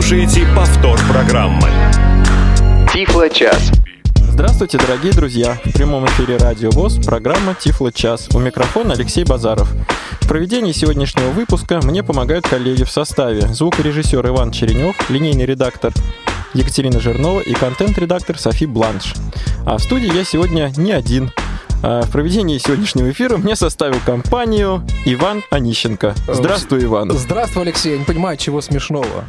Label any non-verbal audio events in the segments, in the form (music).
слушаете повтор программы. Тифло час. Здравствуйте, дорогие друзья! В прямом эфире Радио ВОЗ, программа «Тифло час». У микрофона Алексей Базаров. В проведении сегодняшнего выпуска мне помогают коллеги в составе. Звукорежиссер Иван Черенев, линейный редактор Екатерина Жирнова и контент-редактор Софи Бланш. А в студии я сегодня не один. А в проведении сегодняшнего эфира мне составил компанию Иван Онищенко. Здравствуй, Иван. Здравствуй, Алексей. Я не понимаю, чего смешного.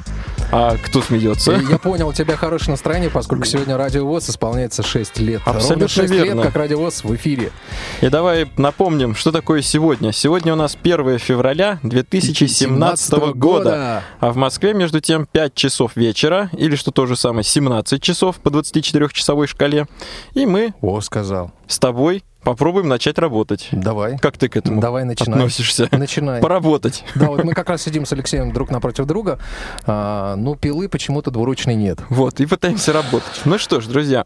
А кто смеется? Я понял, у тебя хорошее настроение, поскольку сегодня Радио ВОЗ исполняется 6 лет. Абсолютно Ровно 6 верно. лет, как Радио ВОЗ в эфире. И давай напомним, что такое сегодня. Сегодня у нас 1 февраля 2017 года. А в Москве, между тем, 5 часов вечера, или что то же самое, 17 часов по 24-часовой шкале. И мы О, сказал. с тобой попробуем начать работать. Давай. Как ты к этому Давай, начинай. относишься? Начинай. Поработать. Да, вот мы как раз сидим с Алексеем друг напротив друга. А, ну, пилы почему-то двуручной нет. Вот, и пытаемся работать. Ну что ж, друзья,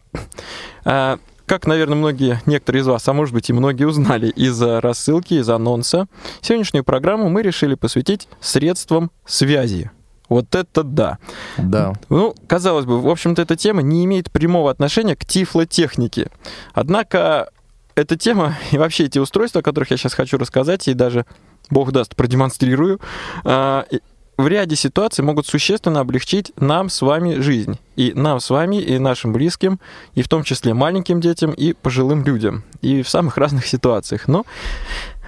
а, как, наверное, многие, некоторые из вас, а может быть и многие узнали из рассылки, из анонса, сегодняшнюю программу мы решили посвятить средствам связи. Вот это да. Да. Ну, казалось бы, в общем-то, эта тема не имеет прямого отношения к тифлотехнике. Однако эта тема (laughs) и вообще эти устройства, о которых я сейчас хочу рассказать, и даже, бог даст, продемонстрирую, а, в ряде ситуаций могут существенно облегчить нам с вами жизнь. И нам с вами, и нашим близким, и в том числе маленьким детям, и пожилым людям. И в самых (laughs) разных ситуациях. Но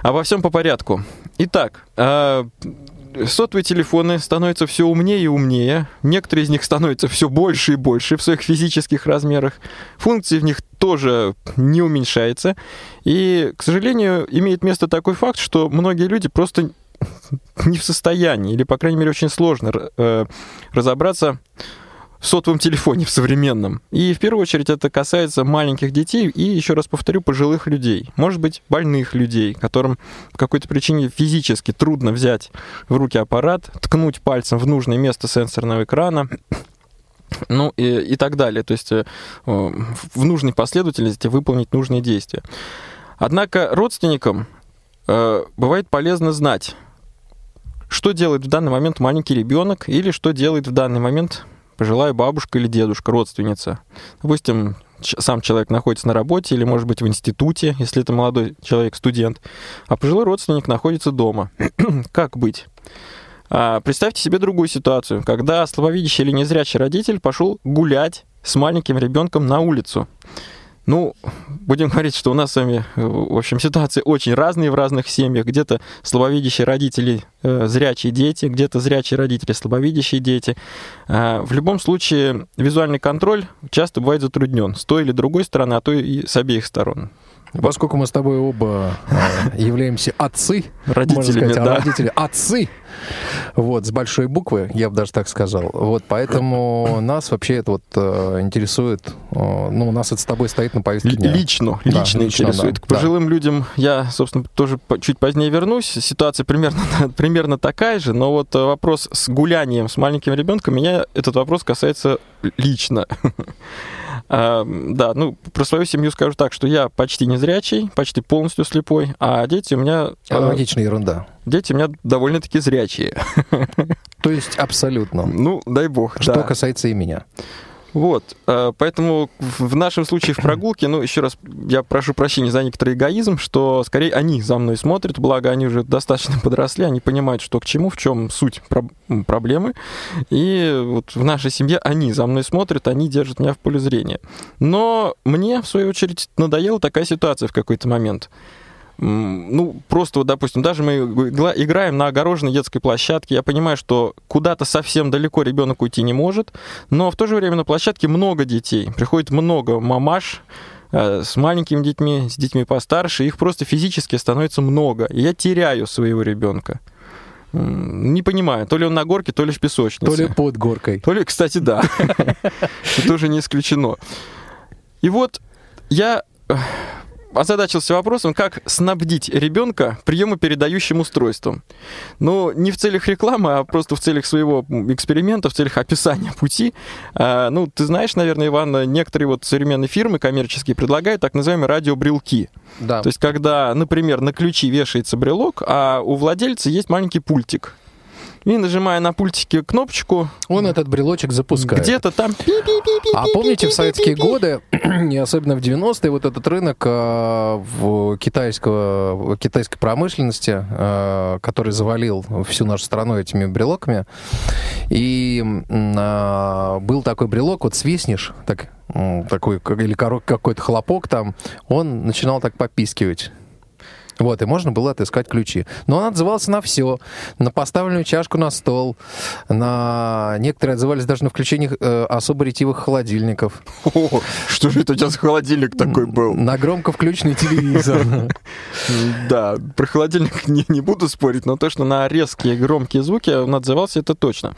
обо всем по порядку. Итак, а, сотовые телефоны становятся все умнее и умнее. Некоторые из них становятся все больше и больше в своих физических размерах. Функции в них тоже не уменьшается. И, к сожалению, имеет место такой факт, что многие люди просто (laughs) не в состоянии, или, по крайней мере, очень сложно э, разобраться в сотовом телефоне, в современном. И в первую очередь это касается маленьких детей и, еще раз повторю, пожилых людей. Может быть, больных людей, которым по какой-то причине физически трудно взять в руки аппарат, ткнуть пальцем в нужное место сенсорного экрана, (clears throat) ну и, и так далее. То есть э, в нужной последовательности выполнить нужные действия. Однако родственникам э, бывает полезно знать, что делает в данный момент маленький ребенок или что делает в данный момент пожилая бабушка или дедушка, родственница. Допустим, сам человек находится на работе или, может быть, в институте, если это молодой человек, студент, а пожилой родственник находится дома. (clears throat) как быть? А, представьте себе другую ситуацию, когда слабовидящий или незрячий родитель пошел гулять с маленьким ребенком на улицу. Ну, будем говорить, что у нас с вами, э, в общем, ситуации очень разные в разных семьях. Где-то слабовидящие родители, э, зрячие дети, где-то зрячие родители, слабовидящие дети. А, В любом случае, визуальный контроль часто бывает затруднен с той или другой стороны, а то и с обеих сторон. Поскольку мы с тобой оба э, являемся отцы, можно Родителями, сказать, а да. родители отцы, вот, с большой буквы, я бы даже так сказал. Вот, поэтому нас вообще это вот э, интересует, э, ну, у нас это с тобой стоит на повестке дня. Лично, Да, лично лично, интересует. да, К пожилым людям я, собственно, тоже чуть позднее вернусь. Ситуация примерно, (laughs) примерно такая же, но вот э, вопрос с гулянием с маленьким ребенком, меня этот вопрос касается лично. (laughs) А, Да, ну, про свою семью скажу так, что я почти незрячий, почти полностью слепой, а дети у меня... э, Аналогичная ерунда. Дети у меня довольно-таки зрячие. То есть абсолютно. Ну, дай бог, Что да. касается и меня. Вот, э, поэтому в нашем случае в прогулке, ну, еще раз, я прошу прощения за некоторый эгоизм, что скорее они за мной смотрят, благо они уже достаточно (laughs) подросли, они понимают, что к чему, в чем суть проблемы, и вот в нашей семье они за мной смотрят, они держат меня в поле зрения. Но мне, в свою очередь, надоела такая ситуация в какой-то момент. Ну, просто вот, допустим, даже мы играем на огороженной детской площадке, я понимаю, что куда-то совсем далеко ребенок уйти не может, но в то же время на площадке много детей, приходит много мамаш, э, с маленькими детьми, с детьми постарше, их просто физически становится много, и я теряю своего ребенка. Не понимаю, то ли он на горке, то ли в песочнице. То ли под горкой. То ли, кстати, да. Это (laughs) тоже не исключено. И вот я озадачился вопросом, как снабдить ребенка приемопередающим устройством. Ну, не в целях рекламы, а просто в целях своего эксперимента, в целях описания пути. А, ну, ты знаешь, наверное, Иван, некоторые вот современные фирмы коммерческие предлагают так называемые радиобрелки. Да. То есть, когда, например, на ключи вешается брелок, а у владельца есть маленький пультик. И нажимая на пультике кнопочку, Он этот брелочек запускает. где-то там... А помните, в советские годы, (clears throat) и особенно в 90-е, вот этот рынок э, в китайского, китайской промышленности, э, который завалил всю нашу страну этими брелоками, и а, был такой брелок, вот свистнешь, так, такой, или какой-то хлопок там, он начинал так попискивать. Вот, и можно было отыскать ключи. Но он отзывался на все. На поставленную чашку на стол. На... Некоторые отзывались даже на включение э, особо ретивых холодильников. О, что же это у тебя за холодильник такой был? На громко включенный телевизор. (laughs) Да, про холодильник (laughs) не, буду спорить, но то, что на резкие громкие звуки он отзывался, это точно.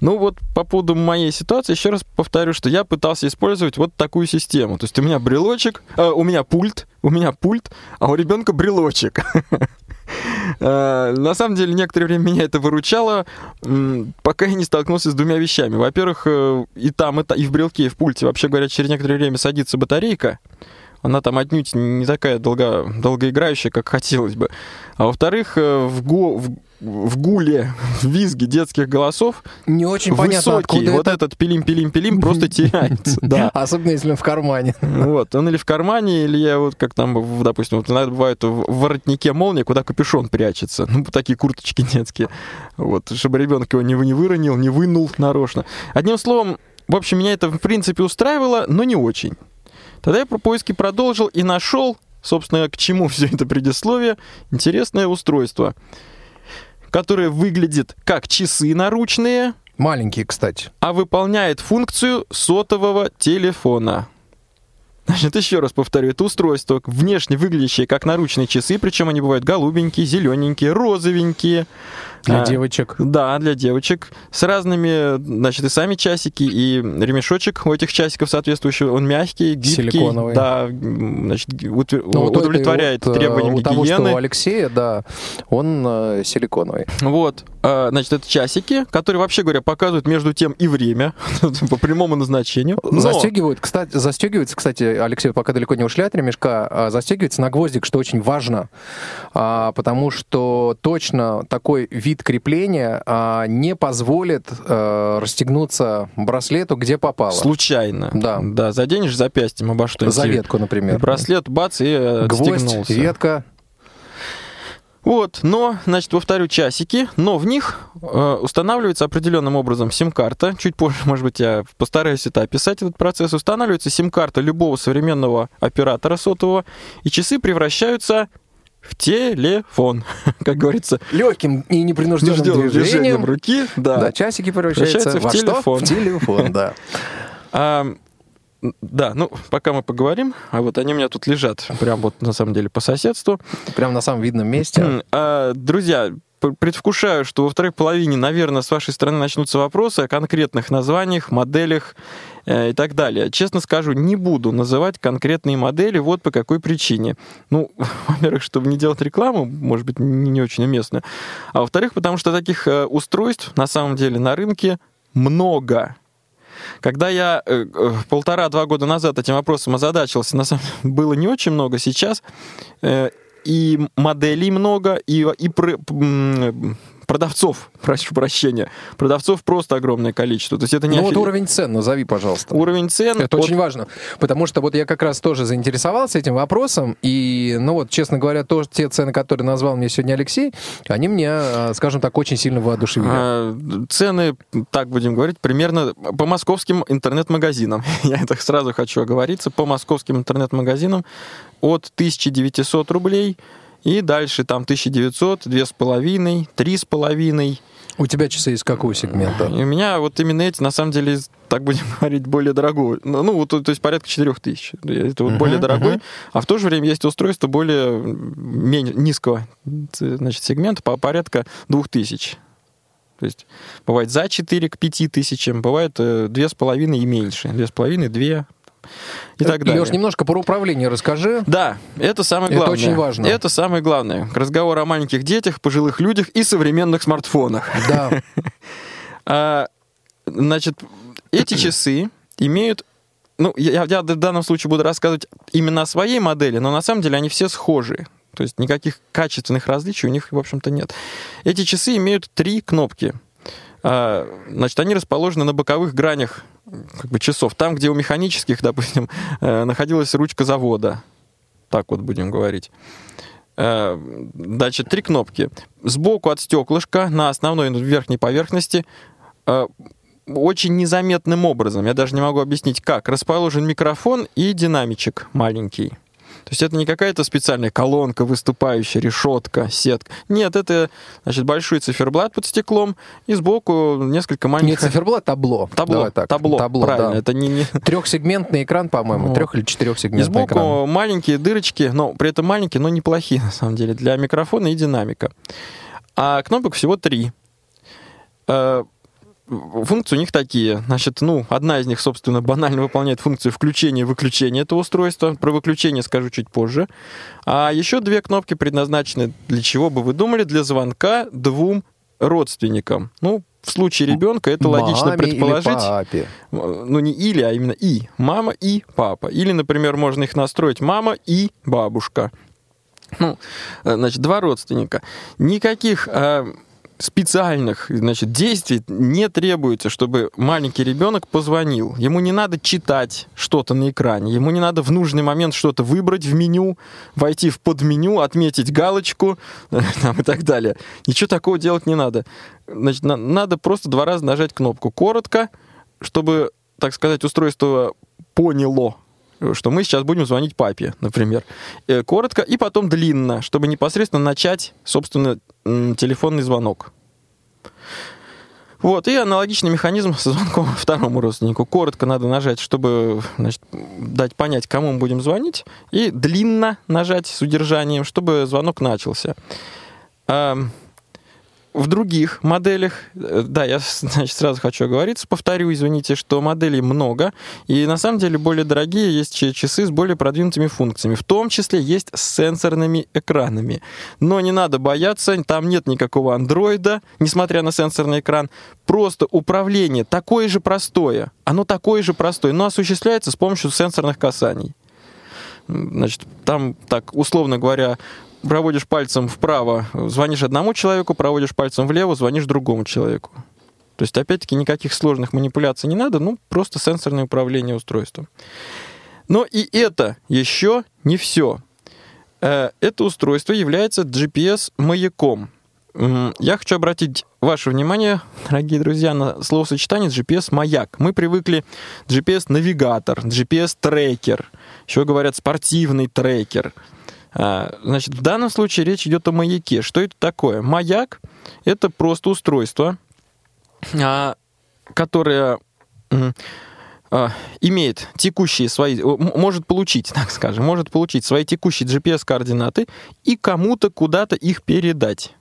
Ну вот по поводу моей ситуации, еще раз повторю, что я пытался использовать вот такую систему. То есть у меня брелочек, э, у меня пульт, у меня пульт, а у ребенка брелочек. (laughs) Э, На самом деле, некоторое время меня это выручало, пока я не столкнулся с двумя вещами. Во-первых, э, и там, и та- и в брелке, и в пульте, вообще говоря, через некоторое время садится батарейка, она там отнюдь не такая долго, долгоиграющая, как хотелось бы. А во-вторых, э, в, го- в, в гуле, (laughs) в визге детских голосов Не очень понятно, высокий откуда вот это. этот пилим-пилим-пилим просто (laughs) теряется. Да. (laughs) Особенно, если он в кармане. Вот, он или в кармане, или я вот как там, допустим, вот иногда бывает в воротнике молния, куда капюшон прячется. Ну, такие курточки детские. Вот, чтобы ребенок его не, не выронил, не вынул нарочно. Одним словом, в общем, меня это в принципе устраивало, но не очень. Тогда я про поиски продолжил и нашел, собственно, к чему (laughs) все это предисловие, интересное устройство, которое выглядит как часы наручные, Маленькие, кстати. а выполняет функцию сотового телефона. Значит, еще раз повторю, это устройство, внешне выглядящее как наручные часы, причем они бывают голубенькие, зелененькие, розовенькие. Для А, девочек. Да, для девочек. С разными, значит, и сами часики, и ремешочек у этих часиков соответствующий. Он мягкий, гибкий. Силиконовый. Да, значит, утвер- Ну, вот удовлетворяет вот, э, требованиям У того, что гигиены. у Алексея, да, он э, силиконовый. Вот, а, значит, это часики, которые, вообще говоря, показывают между тем и время (laughs) по прямому назначению. Но- Застегивают, кстати, застегивается, кстати, Алексей, пока далеко не ушли от ремешка, а, застегивается на гвоздик, что очень важно, а, потому что точно такой вид крепления а, не позволит а, расстегнуться браслету, где попало. Случайно. Да. Да, заденешь запястьем обо что-нибудь. За ветку, например. Браслет, бац, и э, Гвоздь, отстегнулся. ветка. Вот, но, значит, повторю, часики, но в них э, устанавливается определенным образом сим-карта. Чуть позже, может быть, я постараюсь это описать, этот процесс. Устанавливается сим-карта любого современного оператора сотового, и часы превращаются в телефон, (laughs) как говорится, Легким и непринужденным движением, движением. руки. Да. Да, часики превращаются Превращаются в во что? телефон. В телефон, да. (laughs) А, да, ну, пока мы поговорим, а вот они у меня тут лежат, прям вот на самом деле по соседству. Прям на самом видном месте. А, друзья, предвкушаю, что во второй половине, наверное, с вашей стороны начнутся вопросы о конкретных названиях, моделях и так далее. Честно скажу, не буду называть конкретные модели, вот по какой причине. Ну, (laughs) во-первых, чтобы не делать рекламу, может быть, не, не очень уместно. А во-вторых, потому что таких э, устройств на самом деле на рынке много. Когда я э, э, полтора-два года назад этим вопросом озадачился, на самом деле было не очень много. Сейчас э, и моделей много, и, и пр- м, продавцов, прошу прощения, продавцов просто огромное количество. То есть это не Ну вот офи- уровень цен назови, пожалуйста. уровень цен. Это от- очень важно, потому что вот я как раз тоже заинтересовался этим вопросом, и, ну вот, честно говоря, то, те цены, которые назвал мне сегодня Алексей, они меня, а, скажем так, очень сильно воодушевили. А, Цены, так будем говорить, примерно по московским интернет-магазинам. (laughs) Я это сразу хочу оговориться. По московским интернет-магазинам от 1900 рублей и дальше там 1900, 2,5, 3,5. У тебя часы из какого сегмента? И у меня вот именно эти, на самом деле, так будем (laughs) говорить, более дорогой. Ну, ну, вот, то, есть порядка 4000. Это вот Мгм, более дорогой. мгм. А в то же время есть устройство более менее, низкого значит, сегмента, по порядка 2000. То есть бывает за 4 к 5 тысячам, бывает э, 2,5 и меньше. 2,5, 2 и так далее. Леш, немножко про управление расскажи. Да, это самое Это главное. очень важно. Это самое главное. Разговор о маленьких детях, пожилых людях и современных смартфонах. Да, (laughs) А, значит, эти часы имеют... Ну, я, я в данном случае буду рассказывать именно о своей модели, но на самом деле они все схожи. То есть никаких качественных различий у них, в общем-то, нет. Эти часы имеют три кнопки. А, Значит, они расположены на боковых гранях как бы, часов. Там, где у механических, допустим, э, находилась ручка завода. Так вот будем говорить. Э, Значит, три кнопки. Сбоку от стеклышка на основной верхней поверхности э, очень незаметным образом, я даже не могу объяснить как, расположен микрофон и динамичек маленький. То есть это не какая-то специальная колонка, выступающая, решетка, сетка. Нет, это, значит, большой циферблат под стеклом и сбоку несколько Не маленьких... циферблат, табло. Табло, Давай так. табло, правильно. да. Это не, не... (laughs) Трехсегментный экран, по-моему, Вот. трех или И четырехсегментный сбоку экран. маленькие дырочки, но при этом маленькие, но неплохие, на самом деле, для микрофона и динамика. А кнопок всего три. Функции у них такие. Значит, ну, одна из них, собственно, банально выполняет функцию включения и выключения этого устройства. Про выключение скажу чуть позже. А еще две кнопки предназначены для чего бы вы думали? Для звонка двум родственникам. Ну, в случае ребенка это логично Маме или предположить. папе. Ну, не или, а именно и. Мама и папа. Или, например, можно их настроить мама и бабушка. Ну, э, значит, два родственника. Никаких э, специальных значит, действий не требуется, чтобы маленький ребенок позвонил. Ему не надо читать что-то на экране, ему не надо в нужный момент что-то выбрать в меню, войти в подменю, отметить галочку (laughs) там, и так далее. Ничего такого делать не надо. Значит, на- надо просто два раза нажать кнопку коротко, чтобы, так сказать, устройство поняло, что мы сейчас будем звонить папе, например. Э, Коротко и потом длинно, чтобы непосредственно начать, собственно, телефонный звонок. Вот, и аналогичный механизм со звонком (laughs) второму родственнику. Коротко надо нажать, чтобы значит, дать понять, кому мы будем звонить, и длинно нажать с удержанием, чтобы звонок начался. В других моделях, э, да, я (laughs) значит, сразу хочу оговориться, повторю, извините, что моделей много, и на самом деле более дорогие есть часы с более продвинутыми функциями, в том числе есть с сенсорными экранами. Но не надо бояться, там нет никакого андроида, несмотря на сенсорный экран, просто управление такое же простое, оно такое же простое, но осуществляется с помощью сенсорных касаний. Значит, там, так, условно говоря, проводишь пальцем вправо, звонишь одному человеку, проводишь пальцем влево, звонишь другому человеку. То есть, опять-таки, никаких сложных манипуляций не надо, ну, просто сенсорное управление устройством. Но и это еще не все. Это устройство является GPS-маяком. Я хочу обратить ваше внимание, дорогие друзья, на словосочетание GPS-маяк. Мы привыкли GPS-навигатор, GPS-трекер, еще говорят спортивный трекер. А, Значит, в данном случае речь идет о маяке. Что это такое? Маяк — это просто устройство, а, которое а, имеет текущие свои, может получить, (laughs) так скажем, может получить свои текущие GPS-координаты и кому-то куда-то их передать.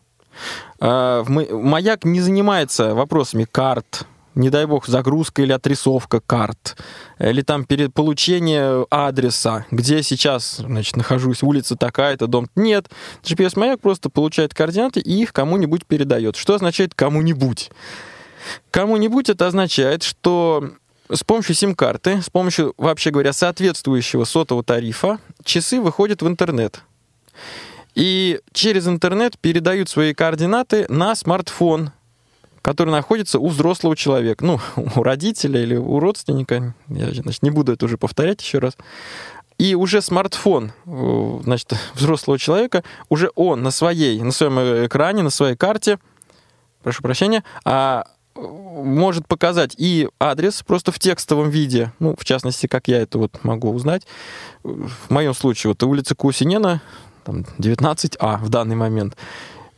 Маяк не занимается вопросами карт, не дай бог, загрузка или отрисовка карт, или там перед получение адреса, где сейчас значит, нахожусь, улица такая-то, дом. Нет, GPS-маяк просто получает координаты и их кому-нибудь передает. Что означает кому-нибудь? Кому-нибудь это означает, что с помощью сим-карты, с помощью, вообще говоря, соответствующего сотового тарифа, часы выходят в интернет. И через интернет передают свои координаты на смартфон, который находится у взрослого человека, ну, (laughs) у родителя или у родственника, я значит, не буду это уже повторять еще раз. И уже смартфон, э, значит, (laughs) взрослого человека, уже он на своей, на своем экране, на своей карте, прошу прощения, а, э, может показать и адрес просто в текстовом виде, ну, в частности, как я это вот могу узнать. В моем случае, вот улица Кусинена, там, 19А в данный момент.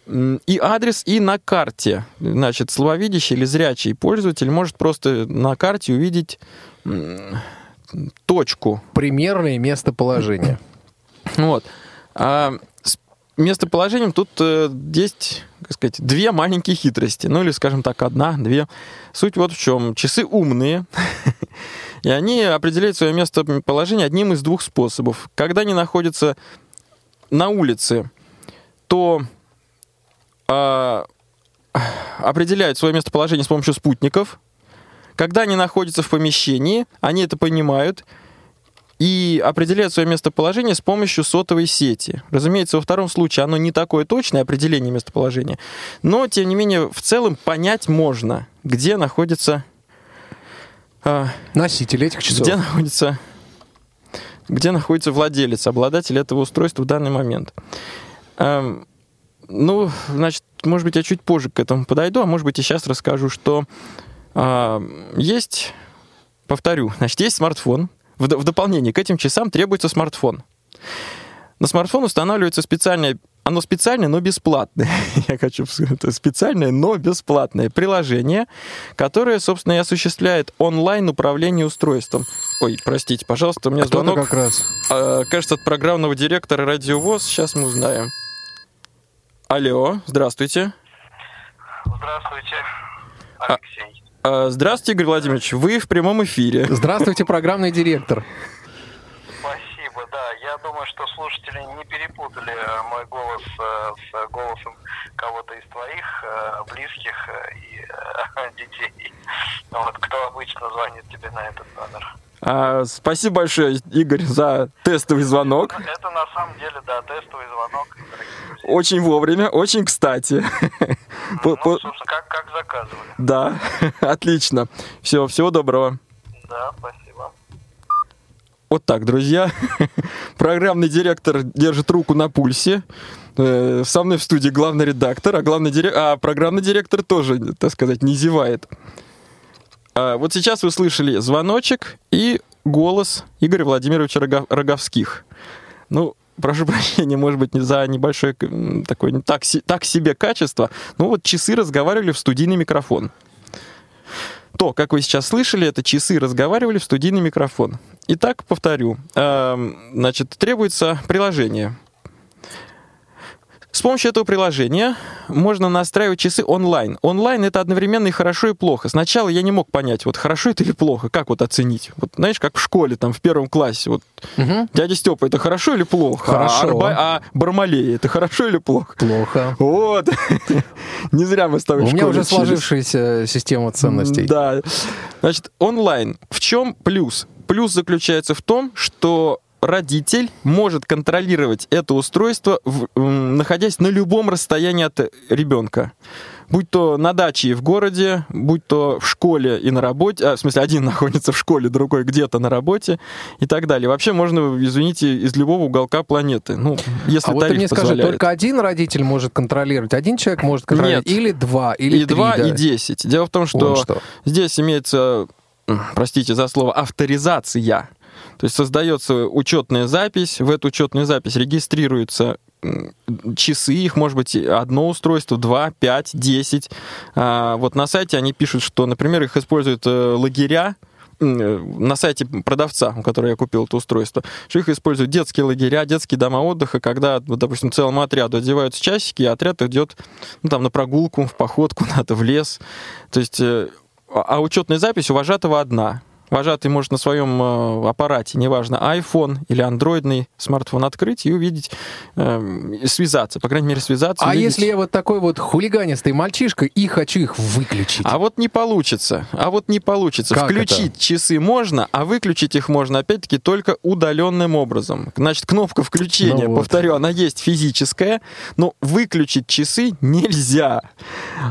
И адрес, и на карте. Значит, слабовидящий или зрячий пользователь может просто на карте увидеть точку. Примерное местоположение. (clears throat) Вот. А с местоположением тут э, есть, как сказать, две маленькие хитрости. Ну или, скажем так, одна, две. Суть вот в чем. Часы умные. (laughs) И они определяют свое местоположение одним из двух способов. Когда они находятся на улице, то а, определяют свое местоположение с помощью спутников. Когда они находятся в помещении, они это понимают и определяет свое местоположение с помощью сотовой сети. Разумеется, во втором случае оно не такое точное определение местоположения, но, тем не менее, в целом понять можно, где находится... а, Носитель этих часов. где находится где находится владелец, обладатель этого устройства в данный момент. Эм, ну, значит, может быть, я чуть позже к этому подойду, а может быть, и сейчас расскажу, что а, есть, повторю, значит, есть смартфон. В, в дополнение к этим часам требуется смартфон. На смартфон устанавливается специальное, оно специальное, но бесплатное. (laughs) Я хочу сказать, это специальное, но бесплатное приложение, которое, собственно, и осуществляет онлайн управление устройством. Ой, простите, пожалуйста, у меня Кто-то звонок. как раз. А, кажется, от программного директора Радиовоз. Сейчас мы узнаем. Алло, здравствуйте. Здравствуйте, Алексей. А, Здравствуйте, Игорь Владимирович. Вы в прямом эфире. Здравствуйте, программный директор. Спасибо, да. Я думаю, что слушатели не перепутали э, мой голос э, с голосом кого-то из твоих э, близких и (laughs) детей. Вот, кто обычно звонит тебе на этот номер. А, Спасибо большое, Игорь, за тестовый звонок. Это на самом деле, да, тестовый звонок. Очень вовремя, очень кстати. Ну, по- собственно, как, как заказывали. Да, (laughs) отлично. Все, всего доброго. Да, спасибо. Вот так, друзья. (laughs) Программный директор держит руку на пульсе. Э, Со мной в студии главный редактор, а, главный дирек- а программный директор тоже, так сказать, не зевает. А вот сейчас вы слышали звоночек и голос Игоря Владимировича Роговских. Ну, прошу (laughs) прощения, может быть, за небольшое такое так, так себе качество, но вот часы разговаривали в студийный микрофон. То, как вы сейчас слышали, это часы разговаривали в студийный микрофон. Итак, повторю. Значит, требуется приложение. С помощью этого приложения можно настраивать часы онлайн. Онлайн это одновременно и хорошо, и плохо. Сначала я не мог понять, вот хорошо это или плохо, как вот оценить. Вот знаешь, как в школе, там, в первом классе, вот Мгм. дядя Степа, это хорошо или плохо? Хорошо. А, Арба- а Бармалей, это хорошо или плохо? Плохо. Вот. (laughs) Не зря мы с тобой У меня уже сложившаяся система ценностей. Да. Значит, онлайн. В чем плюс? Плюс заключается в том, что родитель может контролировать это устройство, в- находясь на любом расстоянии от ребенка. Будь то на даче и в городе, будь то в школе и на работе, а, в смысле, один (laughs) находится в школе, другой где-то на работе и так далее. Вообще можно, извините, из любого уголка планеты. Ну, если А вот ты мне скажи, только один родитель может контролировать, один человек может контролировать, Нет. или два, или и три, 2, да? и 10. Дело в том, что что. Здесь имеется, простите за слово, авторизация. То есть создается учетная запись, в эту учетную запись регистрируются часы, их может быть одно устройство, два, пять, десять. А, вот на сайте они пишут, что, например, их используют э, лагеря, э, на сайте продавца, у которого я купил это устройство, что их используют детские лагеря, детские дома отдыха, когда, вот, допустим, целому отряду одеваются часики, и отряд идет ну, там, на прогулку, в поход (laughs) куда-то, в лес. То есть, э, а а учетная запись у вожатого одна. Вожатый может на своем э, аппарате, неважно, iPhone или андроидный смартфон открыть и увидеть, э, и связаться, по крайней мере, связаться. А увидеть. если я вот такой вот хулиганистый мальчишка и хочу их выключить? А вот не получится. А вот не получится. Как Включить часы можно, а выключить их можно, опять-таки, только удаленным образом. Значит, кнопка включения, Ну вот. повторю, она есть физическая, но выключить часы нельзя.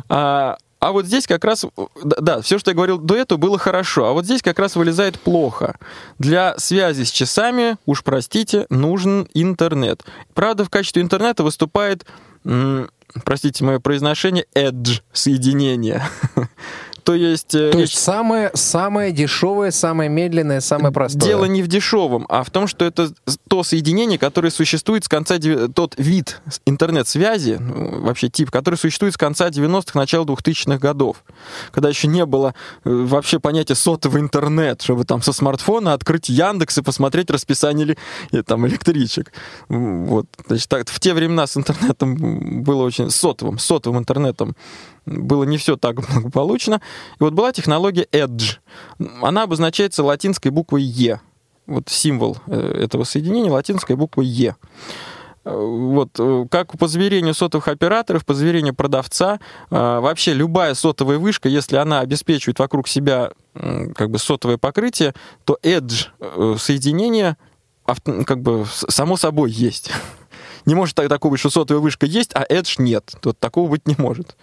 А, а вот здесь как раз, да, все, что я говорил до этого, было хорошо. А вот здесь как раз вылезает плохо. Для связи с часами, уж простите, нужен интернет. Правда, в качестве интернета выступает, простите мое произношение, Edge соединение. (laughs) То есть, э, То речь- есть самое, самое дешевое, самое медленное, самое простое. Дело не в дешевом, а в том, что это то соединение, которое существует с конца... Тот вид интернет-связи, ну, вообще тип, который существует с конца 90-х, начала 2000-х годов, когда еще не было э, вообще понятия сотовый интернет, чтобы там со смартфона открыть Яндекс и посмотреть расписание ли, э, там, электричек. Вот. Значит, так, в те времена с интернетом было очень... Сотовым, сотовым интернетом было не все так благополучно. И вот была технология Edge. Она обозначается латинской буквой Е. Вот символ э, этого соединения латинской буквой Е. Э, Вот, э, как по заверению сотовых операторов, по заверению продавца, вообще любая сотовая вышка, если она обеспечивает вокруг себя как бы сотовое покрытие, то Edge соединение как бы само собой есть. (laughs) Не может так- такого быть, что сотовая вышка есть, а Edge нет. Тут такого быть не может.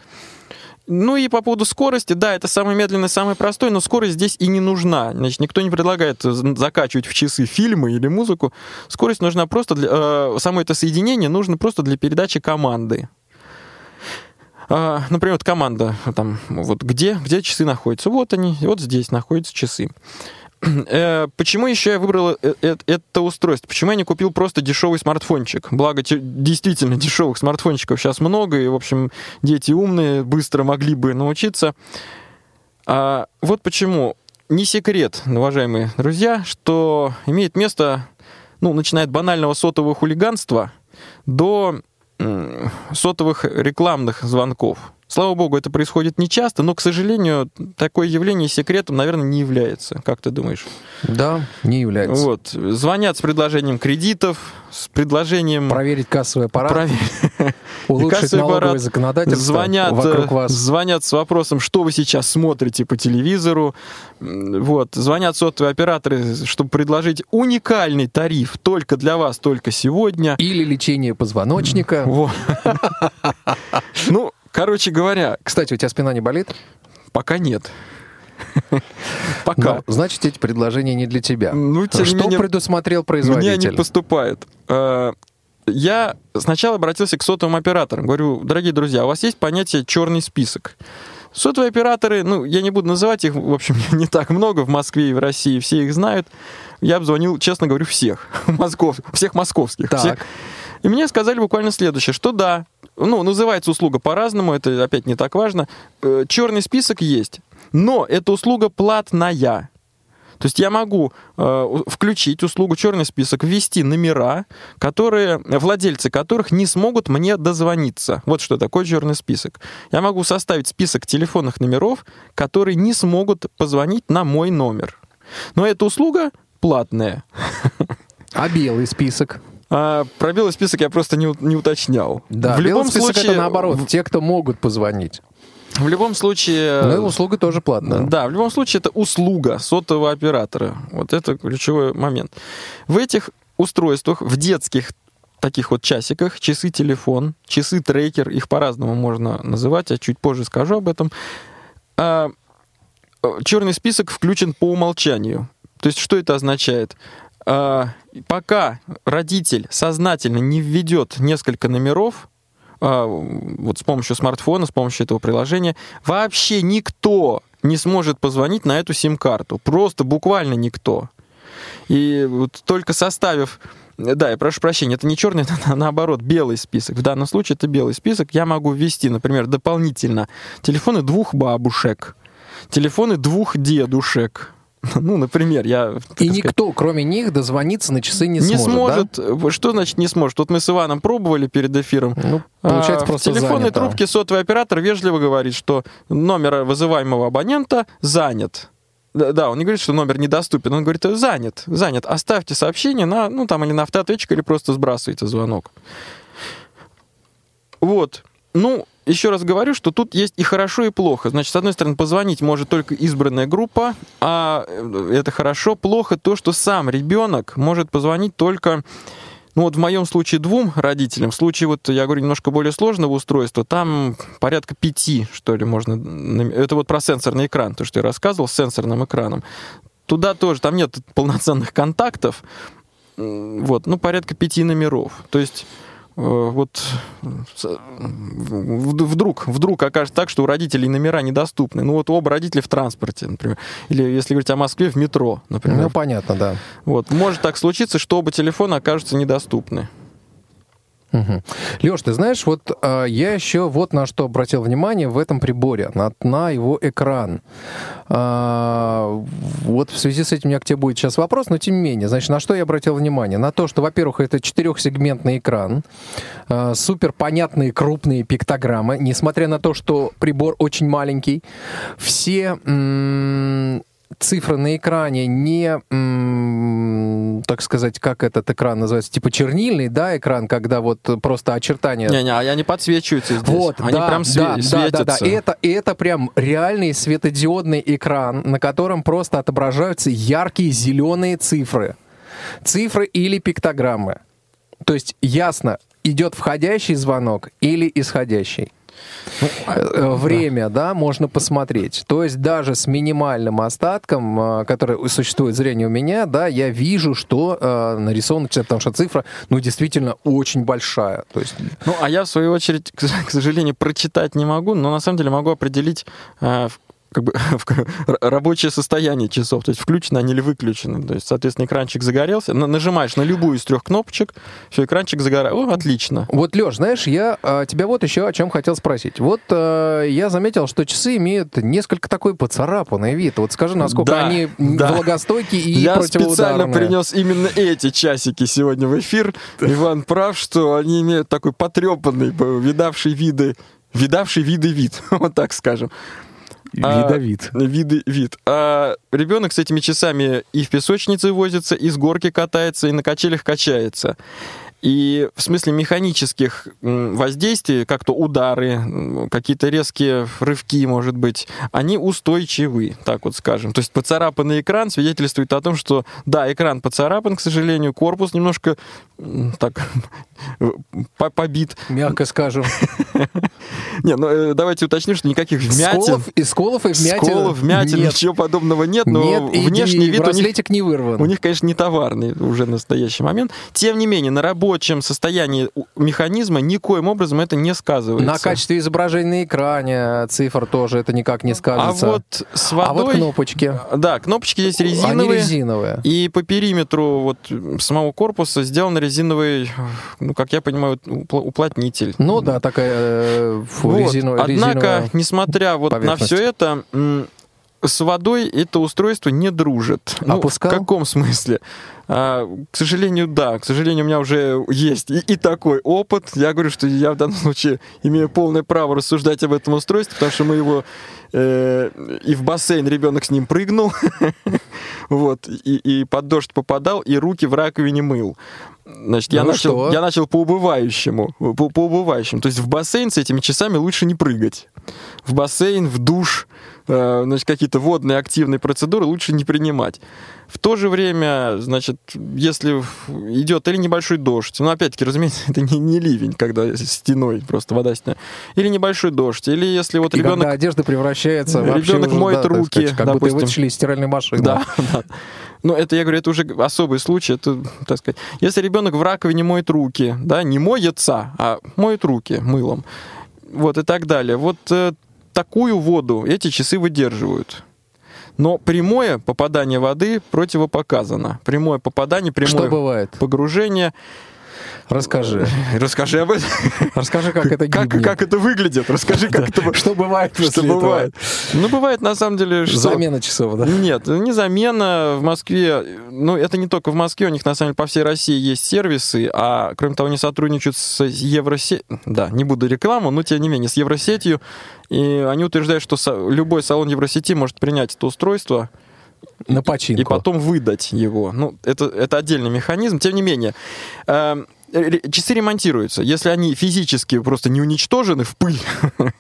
Ну и по поводу скорости, да, это самый медленный, самый простой, но скорость здесь и не нужна. Значит, никто не предлагает э, закачивать в часы фильмы или музыку. Скорость нужна просто для... э, само это соединение нужно просто для передачи команды. А, например, вот команда, там, вот где, где часы находятся? Вот они, вот здесь находятся часы. (clears throat) Э, Почему еще я выбрал э- э- это устройство? Почему я не купил просто дешевый смартфончик? Благо, те- действительно, дешевых смартфончиков сейчас много, и, в общем, дети умные, быстро могли бы научиться. А, вот почему. Не секрет, уважаемые друзья, что имеет место, ну, начиная от банального сотового хулиганства до сотовых рекламных звонков. Слава богу, это происходит нечасто, но, к сожалению, такое явление секретом, наверное, не является. Как ты думаешь? Да, не является. Вот. Звонят с предложением кредитов, с предложением... Проверить кассовый аппарат, проверить. (laughs) улучшить кассовый налоговое аппарат. законодательство Звонят, вокруг э, вас. звонят с вопросом, что вы сейчас смотрите по телевизору. Вот. Звонят сотовые операторы, чтобы предложить уникальный тариф только для вас, только сегодня. Или лечение позвоночника. (laughs) Ну, короче говоря, Кстати, у тебя спина не болит? пока нет. (laughs) Пока. Значит, эти предложения не для тебя. Ну, тем Что менее, предусмотрел Мне производитель? они поступают. Э, Я сначала обратился к сотовым операторам. Говорю, дорогие друзья, у вас есть понятие черный список. Сотовые операторы, ну, я не буду называть их, в общем, (laughs) не так много в Москве и в России, все их знают. Я обзвонил, честно говорю, всех, (laughs) Москов, всех московских. Так. всех. И мне сказали буквально следующее, что да, ну, называется услуга по-разному, это опять не так важно. Э, Черный список есть, но эта услуга платная. То есть я могу э, включить услугу черный список, ввести номера, которые, владельцы которых не смогут мне дозвониться. Вот что такое черный список. Я могу составить список телефонных номеров, которые не смогут позвонить на мой номер. Но эта услуга платная. А белый список? А про белый список я просто не, не уточнял. Да, в любом белый список случае, это наоборот, те, кто могут позвонить. В любом случае, Но и услуга тоже платная. Да, в любом случае это услуга сотового оператора. Вот это ключевой момент. В этих устройствах, в детских таких вот часиках, часы телефон, часы трекер, их по-разному можно называть, я чуть позже скажу об этом. А, э, черный список включен по умолчанию. То есть что это означает? А, пока родитель сознательно не введет несколько номеров, а, вот с помощью смартфона, с помощью этого приложения, вообще никто не сможет позвонить на эту сим-карту. Просто буквально никто. И вот только составив... Да, я прошу прощения, это не черный, (laughs) это наоборот белый список. В данном случае это белый список. Я могу ввести, например, дополнительно телефоны двух бабушек, телефоны двух дедушек. (laughs) Ну, например, я... И сказать, никто, кроме них, дозвониться на часы не, не сможет. да? сможет. Что значит не сможет? Вот мы с Иваном пробовали перед эфиром. Ну, получается, А, просто В телефонной занято. трубке сотовый оператор вежливо говорит, что номер вызываемого абонента занят. Да, да, он не говорит, что номер недоступен, он говорит, занят, занят. Оставьте сообщение на, ну, там, или на автоответчик, или просто сбрасывайте звонок. Вот. Ну, еще раз говорю, что тут есть и хорошо, и плохо. Значит, с одной стороны, позвонить может только избранная группа, а э, это хорошо. Плохо то, что сам ребенок может позвонить только ну вот в моем случае двум родителям, в случае, вот я говорю, немножко более сложного устройства, там порядка пяти, что ли, можно... Это вот про сенсорный экран, то, что я рассказывал, с сенсорным экраном. Туда тоже, там нет полноценных контактов, вот, ну, порядка пяти номеров. То есть вот с- в- вдруг, вдруг окажется так, что у родителей номера недоступны. Ну вот оба родителя в транспорте, например. Или если говорить о Москве, в метро, например. Ну, понятно, да. Вот. Может так случиться, что оба телефона окажутся недоступны. Леш, ты знаешь, вот а, я еще вот на что обратил внимание в этом приборе, на, на его экран. А, вот в связи с этим у меня к тебе будет сейчас вопрос, но тем не менее, значит, на что я обратил внимание? На то, что, во-первых, это четырехсегментный экран, а, супер понятные крупные пиктограммы, несмотря на то, что прибор очень маленький, все цифры на экране не, м, так сказать, как этот экран называется, типа чернильный, да, экран, когда вот просто очертания Не-не, а они подсвечиваются здесь. вот, они да, прям све- да, да, светятся. да, да. И это, это прям реальный светодиодный экран, на котором просто отображаются яркие зеленые цифры. Цифры или пиктограммы. То есть ясно, идет входящий звонок или исходящий. Э, Время, да, можно посмотреть. То есть даже с минимальным остатком, э, который существует зрение у меня, да, я вижу, что э, нарисовано, потому что цифра, ну, действительно очень большая. То есть Ну, а я, в свою очередь, к (laughs) к сожалению, прочитать не могу, но на самом деле могу определить э, в- как бы (laughs) рабочее состояние часов, то есть включены они или выключены. То есть, соответственно, экранчик загорелся, на- нажимаешь на любую из трех кнопочек, все, экранчик загорает. О, отлично. Вот, Леш, знаешь, я а, тебя вот еще о чем хотел спросить. Вот а, я заметил, что часы имеют несколько такой поцарапанный вид. Вот скажи, насколько Да, они да. влагостойкие и Я специально принес именно эти часики сегодня в эфир. Иван прав, что они имеют такой потрепанный, видавший виды, видавший виды вид, (laughs) вот так скажем. А, Видовид. Виды, вид. А ребенок с этими часами и в песочнице возится, и с горки катается, и на качелях качается. И в смысле механических воздействий, как то удары, какие-то резкие рывки, может быть, они устойчивы, так вот скажем. То есть поцарапанный экран свидетельствует о том, что, да, экран поцарапан, к сожалению, корпус немножко так (laughs) по- побит. Мягко скажу. (laughs) Не, ну э, давайте уточним, что никаких вмятин, Сколов, и сколов, и вмятин. сколов, вмятин, нет. ничего подобного нет, но Нет, внешний и вид у них не вырван. у них, конечно, не товарный уже в настоящий момент. Тем не менее, на рабочем состоянии механизма никоим образом это не На сказывается. качестве изображения на экране цифр тоже это никак не А скажется. вот с А вот водой... кнопочки. Да, кнопочки здесь Они резиновые. резиновые. И по периметру вот самого корпуса сделан резиновый, ну, как я понимаю, упл- уплотнитель. Ну да, такая э, фу, Вот. резиновая. Однако, резиновая. несмотря вот на все это, с водой это устройство не дружит. Ну, Опускал? в каком смысле? А, к сожалению, да. К сожалению, у меня уже есть и, и такой опыт. Я говорю, что я в данном случае имею полное право рассуждать об этом устройстве, потому что мы его э, и в бассейн ребенок с ним прыгнул, (laughs) вот, и, и под дождь попадал, и руки в раковине мыл. Значит, я, Ну начал, что? я начал по убывающему. По, по убывающему. То есть в бассейн с этими часами лучше не прыгать. В бассейн, в душ, значит, какие-то водные активные процедуры лучше не принимать. В то же время, значит, если идет или небольшой дождь, ну, опять-таки, разумеется, (laughs) это не, не ливень, когда стеной просто вода стеной, или небольшой дождь, или если вот И ребенок... когда одежда превращается Ребенок уже, моет да, руки, сказать, как будто допустим. вытащили из стиральной машины. Да, (laughs) да. Ну, это, я говорю, это уже особый случай, это, так сказать. Если ребенок в раковине моет руки, да, не моется, а моет руки мылом, вот и так далее. Вот э, такую воду эти часы выдерживают. Но прямое попадание воды противопоказано. Прямое попадание, прямое Что бывает? погружение. Расскажи. Расскажи об этом. Расскажи, как это Как, как это выглядит? Расскажи, как это Что бывает что бывает. Ну, бывает, на самом деле, что... Замена часов, да? Нет, не замена. В Москве, ну, это не только в Москве, у них, на самом деле, по всей России есть сервисы, а, кроме того, они сотрудничают с Евросетью, да, не буду рекламу, но, тем не менее, с Евросетью, и они утверждают, что со- любой салон Евросети может принять это устройство На починку. и потом выдать его. Ну, это, это отдельный механизм. Тем не менее, ре- часы ремонтируются. Если они физически просто не уничтожены в пыль, (laughs)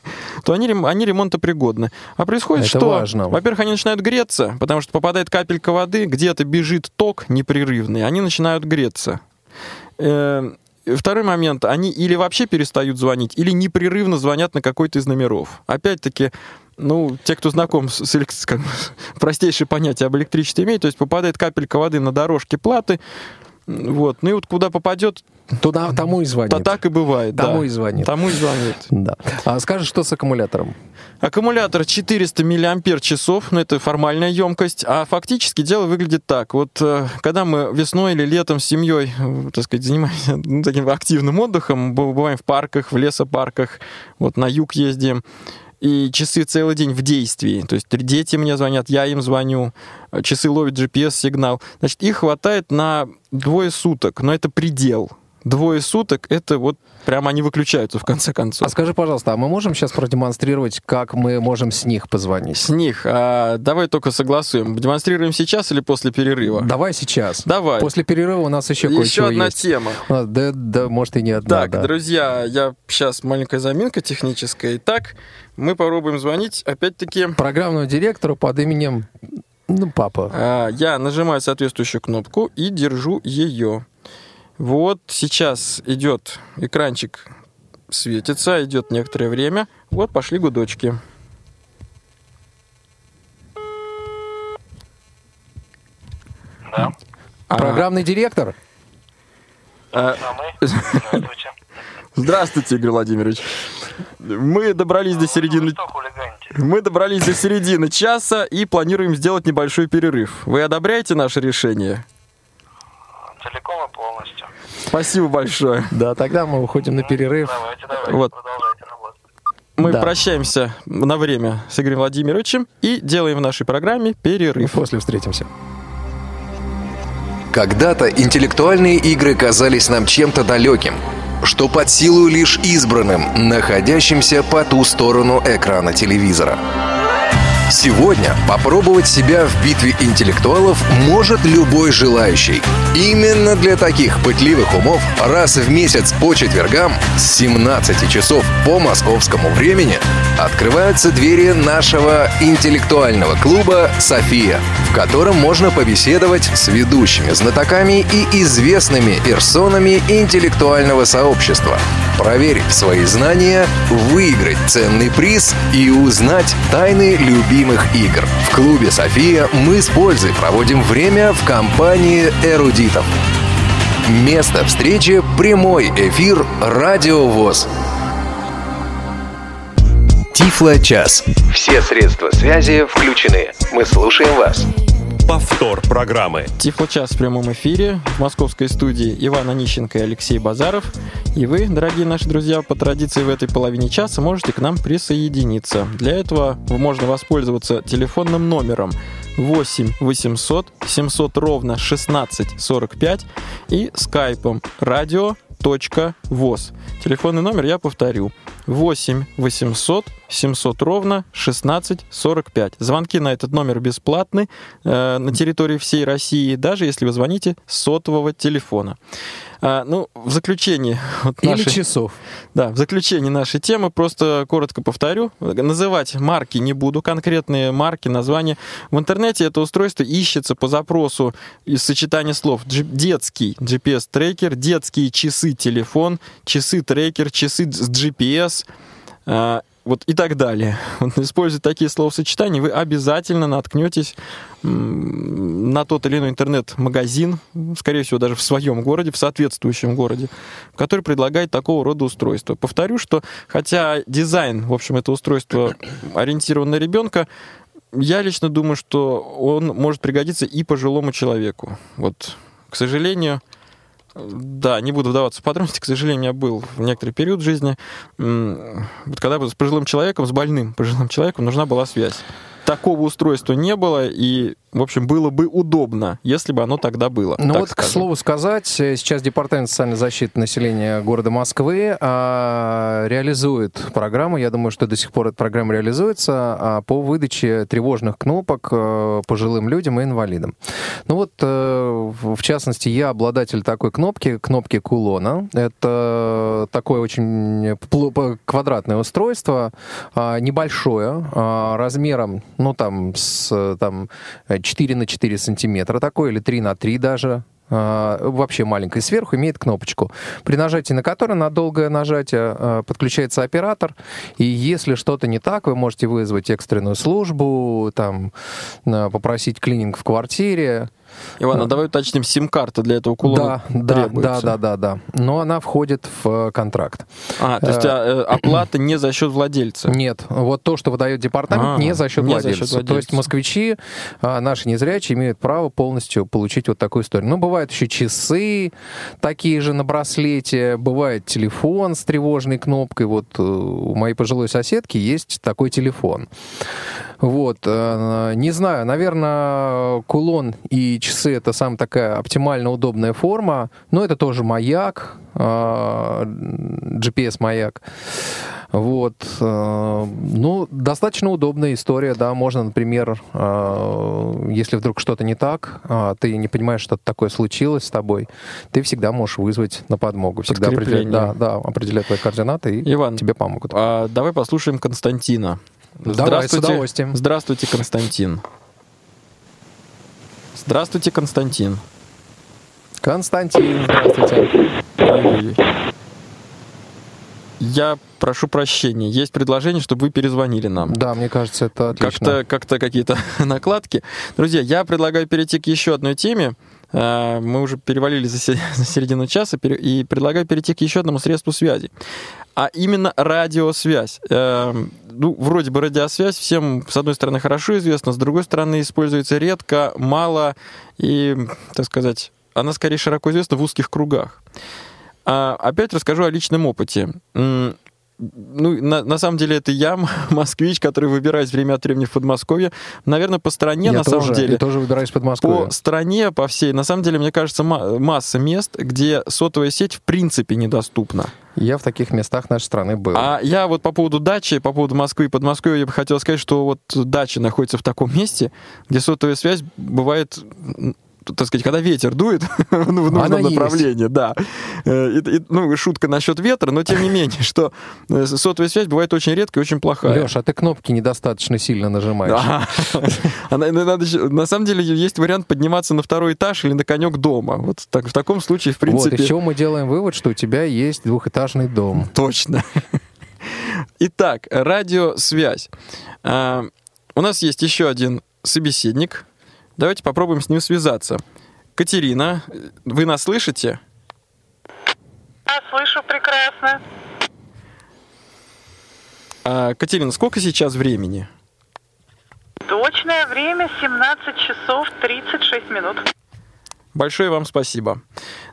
то они, они ремонтопригодны. А происходит Это что? важно. Во-первых, они начинают греться, потому что попадает капелька воды, где-то бежит ток непрерывный, они начинают греться. Эм, Второй момент, они или вообще перестают звонить, или непрерывно звонят на какой-то из номеров. Опять-таки, ну, те, кто знаком с, с как (laughs) простейшее понятие об электричестве имеет, то есть попадает капелька воды на дорожке платы, вот, ну и вот куда попадет, Туда, тому и звонит. то так и бывает. Тому да. и звонит. Тому и звонит. (laughs) Да. А скажешь, что с аккумулятором? Аккумулятор 400 миллиампер часов, ну это формальная емкость, а фактически дело выглядит так. Вот э, когда мы весной или летом с семьей, э, так сказать, занимаемся (laughs) ну, таким активным отдыхом, бываем в парках, в лесопарках, вот на юг ездим, и часы целый день в действии. То есть дети мне звонят, я им звоню, э, часы ловят GPS-сигнал. Значит, их хватает на двое суток, но это предел. Двое суток, это вот прямо они выключаются в конце концов. А скажи, пожалуйста, а мы можем сейчас продемонстрировать, как мы можем с них позвонить? С них. А, давай только согласуем. Демонстрируем сейчас или после перерыва? Давай сейчас. Давай. После перерыва у нас еще, Еще кое-чего одна есть. тема. А, Да, да, может и не одна. Так, да. друзья, я сейчас маленькая заминка техническая. Итак, мы попробуем звонить опять-таки Программному директору под именем Ну, папа. А, Я нажимаю соответствующую кнопку и держу ее. Вот сейчас идет экранчик, светится, идет некоторое время. Вот пошли гудочки. Да. А, Программный директор? а. Здравствуйте. Здравствуйте, Игорь Владимирович. Мы добрались до середины... Вы что хулиганите? Мы добрались до середины часа и планируем сделать небольшой перерыв. Вы одобряете наше решение? Целиком и полностью. Спасибо большое. Да, тогда мы уходим на перерыв. Давайте, давайте, Вот. продолжайте работать. Мы Да. прощаемся на время с Игорем Владимировичем и делаем в нашей программе перерыв. После встретимся. Когда-то интеллектуальные игры казались нам чем-то далеким, что под силу лишь избранным, находящимся по ту сторону экрана телевизора. Сегодня попробовать себя в битве интеллектуалов может любой желающий. Именно для таких пытливых умов раз в месяц по четвергам с 17 часов по московскому времени открываются двери нашего интеллектуального клуба «София», в котором можно побеседовать с ведущими знатоками и известными персонами интеллектуального сообщества, проверить свои знания, выиграть ценный приз и узнать тайны любимых игр. В клубе «София» мы с пользой проводим время в компании эрудитов. Место встречи – прямой эфир «Радио ВОЗ». Тифло-час. Все средства связи включены. Мы слушаем вас. Повтор программы. Тифло-час в прямом эфире в московской студии Иван Онищенко и Алексей Базаров. И вы, дорогие наши друзья, по традиции в этой половине часа можете к нам присоединиться. Для этого можно воспользоваться телефонным номером 8 800 700 ровно 16 45 и скайпом radio.voz. Телефонный номер я повторю. 8 800 700 ровно 16 45. Звонки на этот номер бесплатны э, на территории всей России, даже если вы звоните с сотового телефона. А, ну, в заключении (laughs) вот Или нашей- часов. да, в заключении нашей темы просто коротко повторю. Называть марки не буду, конкретные марки, названия. В интернете это устройство ищется по запросу из сочетания слов детский GPS-трекер, детские часы телефон, часы-трекер, часы с GPS, а, вот и так далее. (laughs) Вот, используя такие словосочетания, вы обязательно наткнетесь на тот или иной интернет-магазин, скорее всего, даже в своем городе, в соответствующем городе, который предлагает такого рода устройства. Повторю, что хотя дизайн, в общем, это устройство ориентирован на ребенка, я лично думаю, что он может пригодиться и пожилому человеку. Вот, к сожалению, да, не буду вдаваться в подробности, к сожалению, у меня был в некоторый период жизни, вот когда с пожилым человеком, с больным пожилым человеком нужна была связь. Такого устройства не было, и, в общем, было бы удобно, если бы оно тогда было. Ну вот, к скажем. слову сказать, сейчас Департамент социальной защиты населения города Москвы а, реализует программу, я думаю, что до сих пор эта программа реализуется, а, по выдаче тревожных кнопок э, пожилым людям и инвалидам. Ну вот, э, в частности, я обладатель такой кнопки, кнопки кулона. Это такое очень квадратное устройство, а, небольшое, а, размером, ну там, с там, 4 на 4 сантиметра такой, или 3 на 3 даже, а, вообще маленькой сверху, имеет кнопочку, при нажатии на которую на долгое нажатие а, подключается оператор, и если что-то не так, вы можете вызвать экстренную службу, там, попросить клининг в квартире. Иван, а давай уточним, сим-карта для этого кулона Да, да, да, требуется. да, да, да. Но она входит в э, контракт. А, то есть а, э, (clears throat) оплата не за счет владельца. Нет, вот то, что выдает департамент, А, не за счет не за владельца. счет владельца. То есть москвичи, а, наши незрячие, имеют право полностью получить вот такую историю. Ну, бывают еще часы такие же на браслете, бывает телефон с тревожной кнопкой. Вот э, у моей пожилой соседки есть такой телефон. Вот, э, не знаю, наверное, кулон и часы это самая такая оптимально удобная форма, но это тоже маяк, э, GPS-маяк. Вот. э, Ну, достаточно удобная история, да. Можно, например, э, если вдруг что-то не так, а ты не понимаешь, что такое случилось с тобой, ты всегда можешь вызвать на подмогу. Всегда определять, да, да, определять твои координаты, и Иван, тебе помогут. А, давай послушаем Константина. Давай, с удовольствием. Здравствуйте, Константин. Здравствуйте, Константин. Константин, здравствуйте. Я прошу прощения. Есть предложение, чтобы вы перезвонили нам. Да, мне кажется, это отлично. Как-то как какие-то (laughs) накладки. Друзья, я предлагаю перейти к еще одной теме. А, Мы уже перевалили за се- (laughs) за середину часа и предлагаю перейти к еще одному средству связи. А именно радиосвязь. Эм, Ну, вроде бы радиосвязь всем, с одной стороны, хорошо известна, с другой стороны, используется редко, мало и, так сказать, она скорее широко известна в узких кругах. А, опять расскажу о личном опыте. Ну, на, на самом деле, это я, (laughs) москвич, который выбираюсь время от времени в Подмосковье. Наверное, по стране, я на тоже, самом деле, Я тоже выбираюсь под Москву. по стране, по всей, на самом деле, мне кажется, ма- масса мест, где сотовая сеть в принципе недоступна. Я в таких местах нашей страны был. А я вот по поводу дачи, по поводу Москвы и Подмосковья, я бы хотел сказать, что вот дача находится в таком месте, где сотовая связь бывает так сказать, когда ветер дует (laughs) в нужном Она есть. направлении, да. Э, и- и, ну, шутка насчет ветра, но тем не менее, (laughs) что э, сотовая связь бывает очень редко и очень плохая. Леш, а ты кнопки недостаточно сильно нажимаешь. (laughs) На- самом деле есть вариант подниматься на второй этаж или на конек дома. Вот так, в таком случае, в Вот, принципе... из чего мы делаем вывод, что у тебя есть двухэтажный дом. Точно. Итак, радиосвязь. А, У нас есть еще один собеседник. Давайте попробуем с ним связаться. Катерина, вы нас слышите? Да, слышу прекрасно. А, Катерина, сколько сейчас времени? Точное время 17 часов 36 минут. Большое вам спасибо.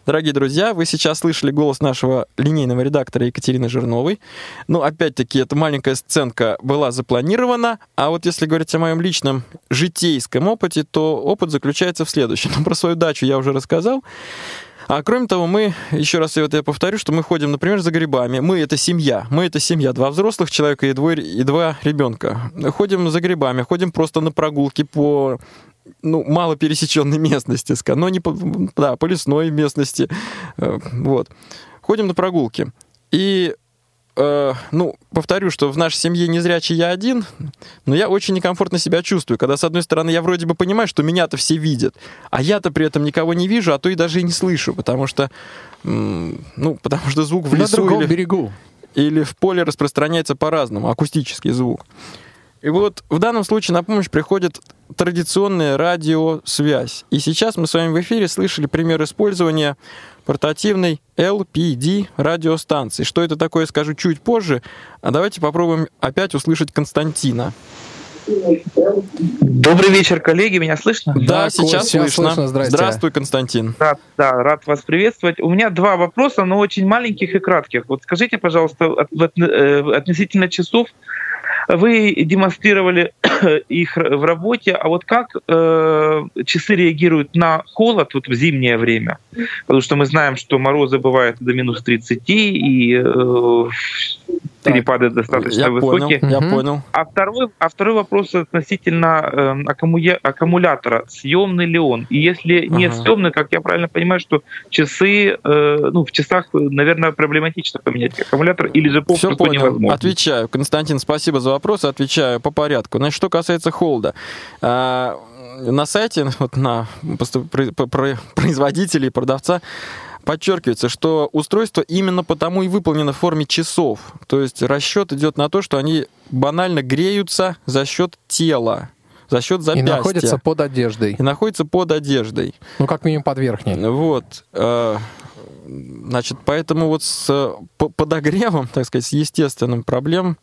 Дорогие друзья, вы сейчас слышали голос нашего линейного редактора Екатерины Жирновой. Ну, опять-таки, эта маленькая сценка была запланирована, а вот если говорить о моем личном житейском опыте, то опыт заключается в следующем. Ну, про свою дачу я уже рассказал. А кроме того, мы, еще раз вот я повторю, что мы ходим, например, за грибами. Мы это семья. Мы это семья. Два взрослых человека и, двое, и два ребенка. Ходим за грибами, ходим просто на прогулки по ну, мало пересеченной местности, но не по, да, по лесной местности. Э, Вот. Ходим на прогулки. И э, ну, повторю, что в нашей семье незрячий я один, но я очень некомфортно себя чувствую, когда, с одной стороны, я вроде бы понимаю, что меня-то все видят, а я-то при этом никого не вижу, а то и даже и не слышу, потому что, ну, потому что звук в На лесу другом или, берегу. или в поле распространяется по-разному, акустический звук. И вот в данном случае на помощь приходит традиционная радиосвязь. И сейчас мы с вами в эфире слышали пример использования портативной LPD радиостанции. Что это такое, скажу чуть позже. А давайте попробуем опять услышать Константина. Добрый вечер, коллеги, меня слышно? Да, Кость, сейчас, слышно. слышно. Здрасте. Здравствуй, Константин. Да, да, рад вас приветствовать. У меня два вопроса, но очень маленьких и кратких. Вот скажите, пожалуйста, от- в отн- э, относительно часов, вы демонстрировали (coughs) их в работе, а вот как э, часы реагируют на холод вот в зимнее время? Потому что мы знаем, что морозы бывают до минус 30, и э, перепады достаточно Я высокие. понял, я Мгм. понял. А второй, а второй вопрос относительно э, аккумулятора. Съемный ли он? И если не Ага. съемный, как я правильно понимаю, что часы, э, ну, в часах, наверное, проблематично поменять аккумулятор, или же Все попросту понял. невозможно. Отвечаю. Константин, спасибо за вопрос. Отвечаю по порядку. Значит, что касается холда. А, На сайте, (laughs) вот на поступ- про- про- про- производителя и продавца подчеркивается, что устройство именно потому и выполнено в форме часов. То есть расчет идет на то, что они банально греются за счет тела, за счет И запястья. находится под одеждой. И находится под одеждой. Ну, как минимум под верхней. Вот. э, Значит, поэтому вот с э, по- подогревом, так сказать, с естественным проблем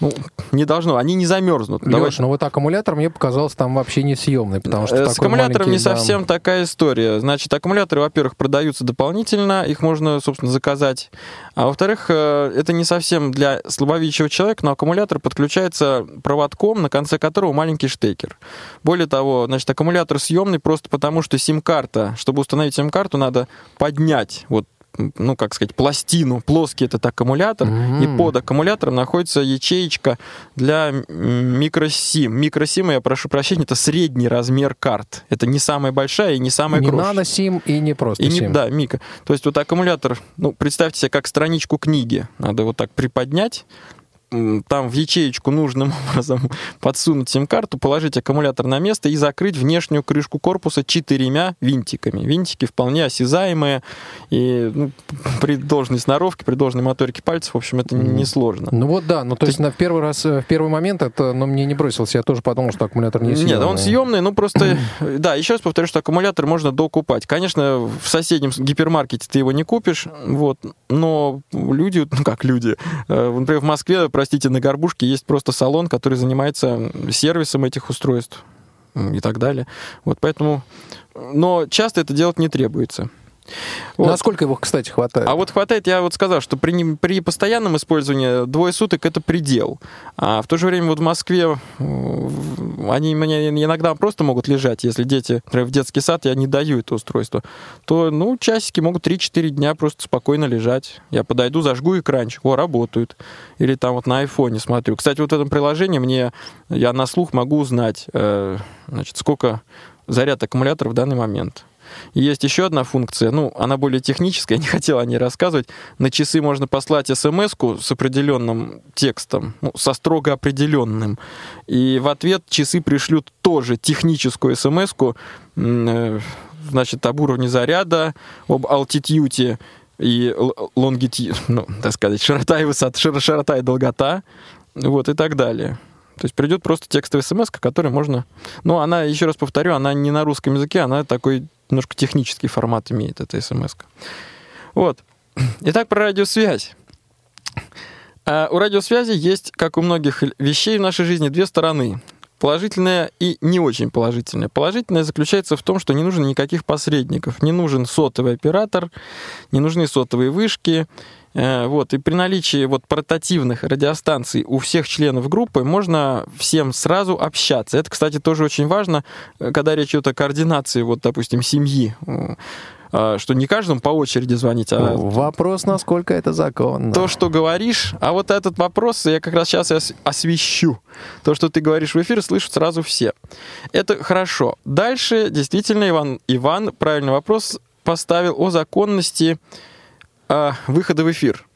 ну, не должно. Они не замерзнут. Давай- Леш, ну вот аккумулятор мне показалось там вообще несъемный, потому что Э, С аккумулятором не да. совсем такая история. Значит, аккумуляторы, во-первых, продаются дополнительно, их можно, собственно, заказать. А во-вторых, э, это не совсем для слабовидящего человека, но аккумулятор подключается проводком, на конце которого маленький штекер. Более того, значит, аккумулятор съемный просто потому, что сим-карта, чтобы установить сим-карту, надо поднять вот ну, как сказать, пластину, плоский этот аккумулятор, Мгм. и под аккумулятором находится ячеечка для микросим. Микросим, я прошу прощения, это средний размер карт. Это не самая большая и не самая Не крошечная. нано-сим и не просто И не, сим. да, мика. То есть вот аккумулятор, ну, представьте себе, как страничку книги. Надо вот так приподнять, там в ячеечку нужным (laughs) образом подсунуть сим-карту, положить аккумулятор на место и закрыть внешнюю крышку корпуса четырьмя винтиками. Винтики вполне осязаемые, и ну, при должной сноровке, при должной моторике пальцев, в общем, это несложно. Ну вот да, ну то То есть на первый раз, э, в первый момент это, ну, мне не бросился, я тоже подумал, что аккумулятор не Нет, он съемный. съемный, ну просто, (clears throat) да, еще раз повторю, что аккумулятор можно докупать. Конечно, в соседнем гипермаркете ты его не купишь, вот, но люди, ну как люди, э, например, в Москве, простите, на Горбушке есть просто салон, который занимается сервисом этих устройств и так далее. Вот поэтому, но часто это делать не требуется. Вот. Насколько его, кстати, хватает? А вот хватает, я вот сказал, что при, при постоянном использовании двое суток это предел. А в то же время вот в Москве они мне иногда просто могут лежать, если дети, например, в детский сад, я не даю это устройство, то, ну, часики могут 3-4 дня просто спокойно лежать. Я подойду, зажгу экранчик, о, работают. Или там вот на айфоне смотрю. Кстати, вот в этом приложении мне, я на слух могу узнать, э, значит, сколько заряд аккумулятора в данный момент. Есть еще одна функция, ну, она более техническая, я (laughs) не хотел о ней рассказывать. На часы можно послать смс с определенным текстом, ну, со строго определенным. И в ответ часы пришлют тоже техническую смс значит, об уровне заряда, об altitude и longitude, (laughs) ну, так сказать, широта и высота, шир- широта и долгота, вот, и так далее. То есть придет просто текстовая смс, которую можно... Ну, она, еще раз повторю, она не на русском языке, она такой немножко технический формат имеет, эта смс. Вот. Итак, про радиосвязь. А у радиосвязи есть, как у многих вещей в нашей жизни, две стороны. Положительная и не очень положительная. Положительная заключается в том, что не нужно никаких посредников. Не нужен сотовый оператор, не нужны сотовые вышки. Э, Вот. И при наличии вот портативных радиостанций у всех членов группы можно всем сразу общаться. Это, кстати, тоже очень важно, э, когда речь идет о координации, вот, допустим, семьи. Э, а, Что не каждому по очереди звонить, а Вопрос, насколько это законно. то, что говоришь, а вот этот вопрос я как раз сейчас освещу. То, что ты говоришь в эфир, слышат сразу все. Это хорошо. Дальше действительно Иван, Иван правильный вопрос поставил о законности а, выхода в эфир.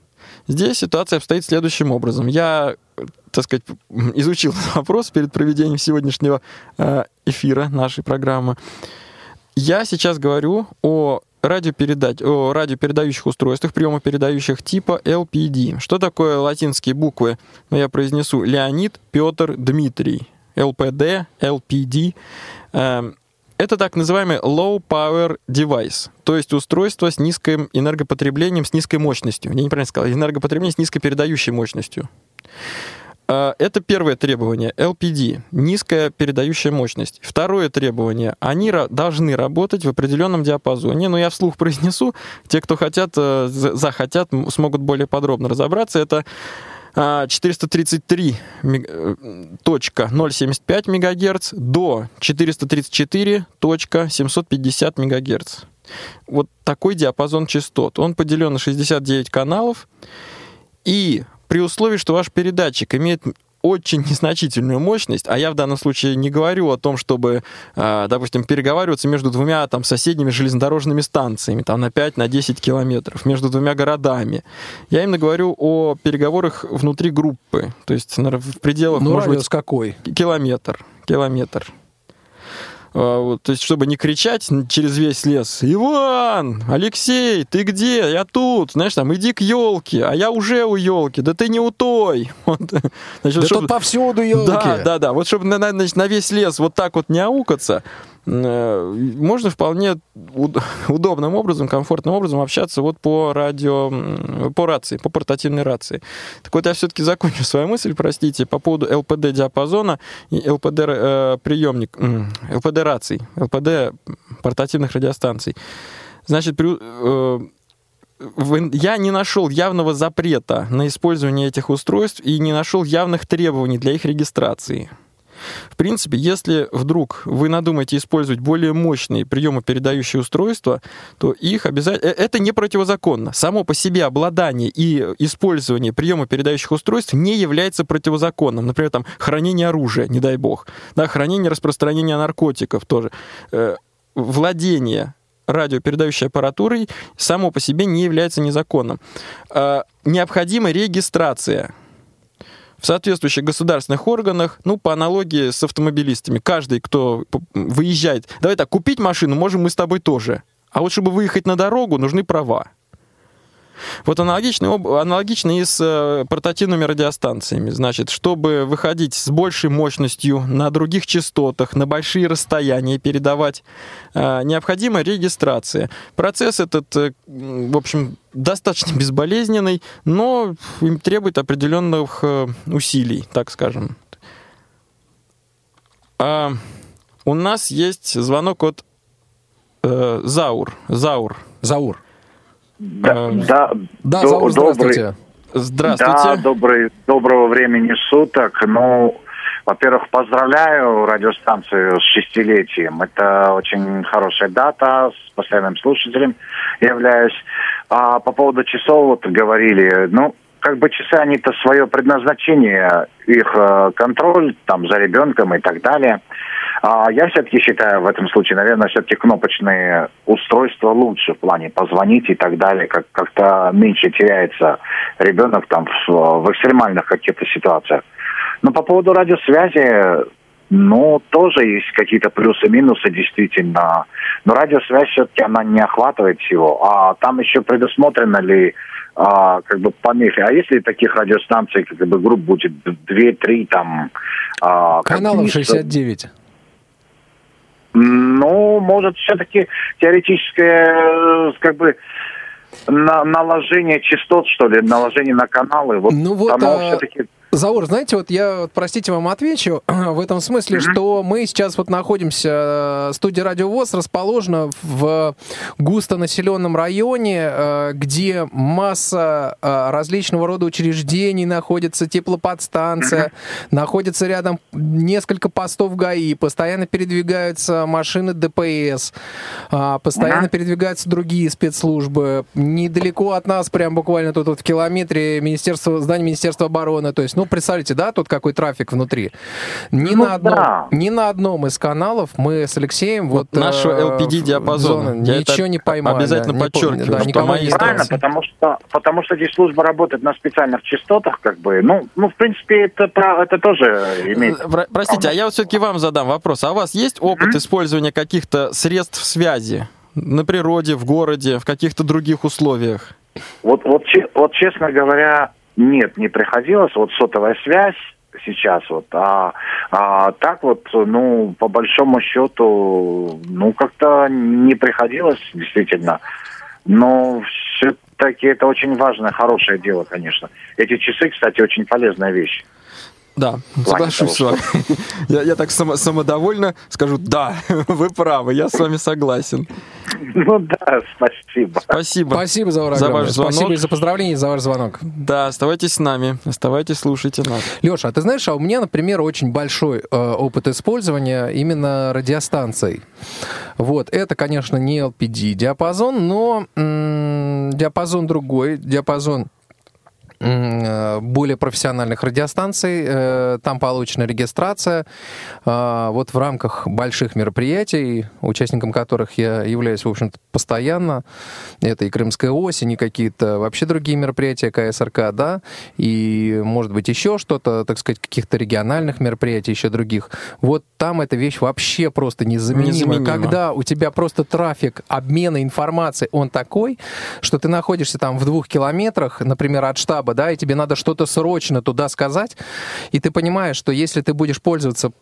Здесь ситуация обстоит следующим образом. Я, э, так сказать, изучил (laughs) вопрос перед проведением сегодняшнего э, эфира нашей программы. Я сейчас говорю о радиопередач... о радиопередающих устройствах, приемопередающих типа LPD. Что такое латинские буквы? Ну, я произнесу Леонид, Петр, Дмитрий. LPD, LPD. Это так называемый low power device, то есть устройство с низким энергопотреблением, с низкой мощностью. Я неправильно сказал, энергопотребление с низкой передающей мощностью. А, Это первое требование, LPD, низкая передающая мощность. Второе требование, они должны работать в определенном диапазоне. Но я вслух (laughs) произнесу, те, кто хотят, э, за- захотят, смогут более подробно разобраться. Это а, 433 мег- э, точка 0,75 МГц до 434.750 МГц. Вот такой диапазон частот. Он поделен на 69 каналов. И при условии, что ваш передатчик имеет очень незначительную мощность, а я в данном случае не говорю о том, чтобы, э, допустим, переговариваться между двумя там соседними железнодорожными станциями, там на 5-10 километров, между двумя городами. Я именно говорю о переговорах внутри группы, то есть в пределах, Ну, может быть, какой? километр. Километр. А, то есть, чтобы не кричать через весь лес, Иван, Алексей, ты где? Я тут. Знаешь, там, иди к елке, а я уже у елки. Да ты не у той. (laughs) Вот. Значит, Да чтобы- тут повсюду елки. да, да, да. Вот чтобы на, на- весь лес вот так вот не аукаться, можно вполне уд- (laughs) удобным образом, комфортным образом общаться вот по радио, по рации, по портативной рации. Так вот, я все-таки закончу свою мысль, простите, по поводу ЛПД диапазона и ЛПД э, приемник, м, ЛПД раций, ЛПД портативных радиостанций. Значит, при, э, я не нашел явного запрета на использование этих устройств и не нашел явных требований для их регистрации. В принципе, если вдруг вы надумаете использовать более мощные приемопередающие устройства, то их обязательно... Это не противозаконно. Само по себе обладание и использование приемопередающих устройств не является противозаконным. Например, там хранение оружия, не дай бог. Да, хранение, распространение наркотиков тоже. Э, Владение радиопередающей аппаратурой само по себе не является незаконным. Э, Необходима регистрация. В соответствующих государственных органах, ну, по аналогии с автомобилистами. Каждый, кто выезжает, давай так, купить машину можем мы с тобой тоже. А вот чтобы выехать на дорогу, нужны права. Вот аналогично, аналогично и с э, портативными радиостанциями. Значит, чтобы выходить с большей мощностью на других частотах, на большие расстояния передавать, э, необходима регистрация. Процесс этот, э, в общем, достаточно безболезненный, но требует определенных усилий, так скажем. А, у нас есть звонок от э, Заур. Заур. Заур. Да, да, Да, до- Заур, здравствуйте. Здравствуйте. Да, добрый, доброго времени суток. Ну, во-первых, поздравляю радиостанцию с шестилетием. Это очень хорошая дата, с постоянным слушателем являюсь. А по поводу часов вот говорили, ну, как бы часы, они-то свое предназначение, их э, контроль там за ребенком и так далее. А я все-таки считаю в этом случае, наверное, все-таки кнопочные устройства лучше в плане позвонить и так далее, как как-то меньше теряется ребенок там в, в экстремальных каких-то ситуациях. Но по поводу радиосвязи, ну, тоже есть какие-то плюсы-минусы, действительно. Но радиосвязь все-таки она не охватывает всего. А там еще предусмотрено ли а, как бы помехи. А если таких радиостанций, как бы групп будет 2-3 там... а, Каналов не- 69. Ну, может, все-таки теоретическое, э, как бы, на- наложение частот, что ли, наложение на каналы, вот Ну вот, а, все-таки... Заур, знаете, вот я, простите, вам отвечу (clears throat) в этом смысле, что мы сейчас вот находимся, э, студия Радио ВОЗ расположена в густонаселенном районе, э, где масса э, различного рода учреждений находится, теплоподстанция, находится рядом несколько постов ГАИ, постоянно передвигаются машины ДПС, постоянно передвигаются другие спецслужбы. Недалеко от нас, прям буквально тут вот в километре Министерство, здание Министерства обороны. То есть, ну, представляете, да, тут какой трафик внутри. Ни, Ну на, одном, да. ни на одном из каналов мы с Алексеем вот... Вот нашего э, LPD диапазона. зоны Я ничего не поймали. обязательно Не помню, подчеркиваю, да, что мои Правильно, потому что, потому что здесь служба работает на специальных частотах, как бы, ну, ну в принципе, это, это тоже имеет... Про- Простите, а я вот все-таки вам задам вопрос. А у вас есть опыт использования каких-то средств связи на природе, в городе, в каких-то других условиях? Вот, вот, вот, честно говоря, нет, не приходилось. Вот сотовая связь сейчас вот, а, а так вот, ну, по большому счету, ну, как-то не приходилось, действительно. Но все-таки это очень важное, хорошее дело, конечно. Эти часы, кстати, очень полезная вещь. Да, соглашусь с того, вами. (laughs) Я, я так само- самодовольно скажу, да, (laughs) вы правы, я с вами согласен. Ну да, спасибо. Спасибо. Спасибо, За огромное. ваш звонок. Спасибо и за поздравления, и за ваш звонок. Да, оставайтесь с нами, оставайтесь, слушайте нас. Леша, а ты знаешь, а у меня, например, очень большой э, опыт использования именно радиостанций. Вот, это, конечно, не LPD диапазон, но м, диапазон другой, диапазон более профессиональных радиостанций, э, там получена регистрация. А, Вот в рамках больших мероприятий, участником которых я являюсь, в общем-то, постоянно, это и Крымская осень, и какие-то вообще другие мероприятия КСРК, да, и, может быть, еще что-то, так сказать, каких-то региональных мероприятий, еще других. Вот там эта вещь вообще просто незаменима. Незаменима. Когда у тебя просто трафик обмена информацией, он такой, что ты находишься там в двух километрах, например, от штаба, да, и тебе надо что-то срочно туда сказать, и ты понимаешь, что если ты будешь пользоваться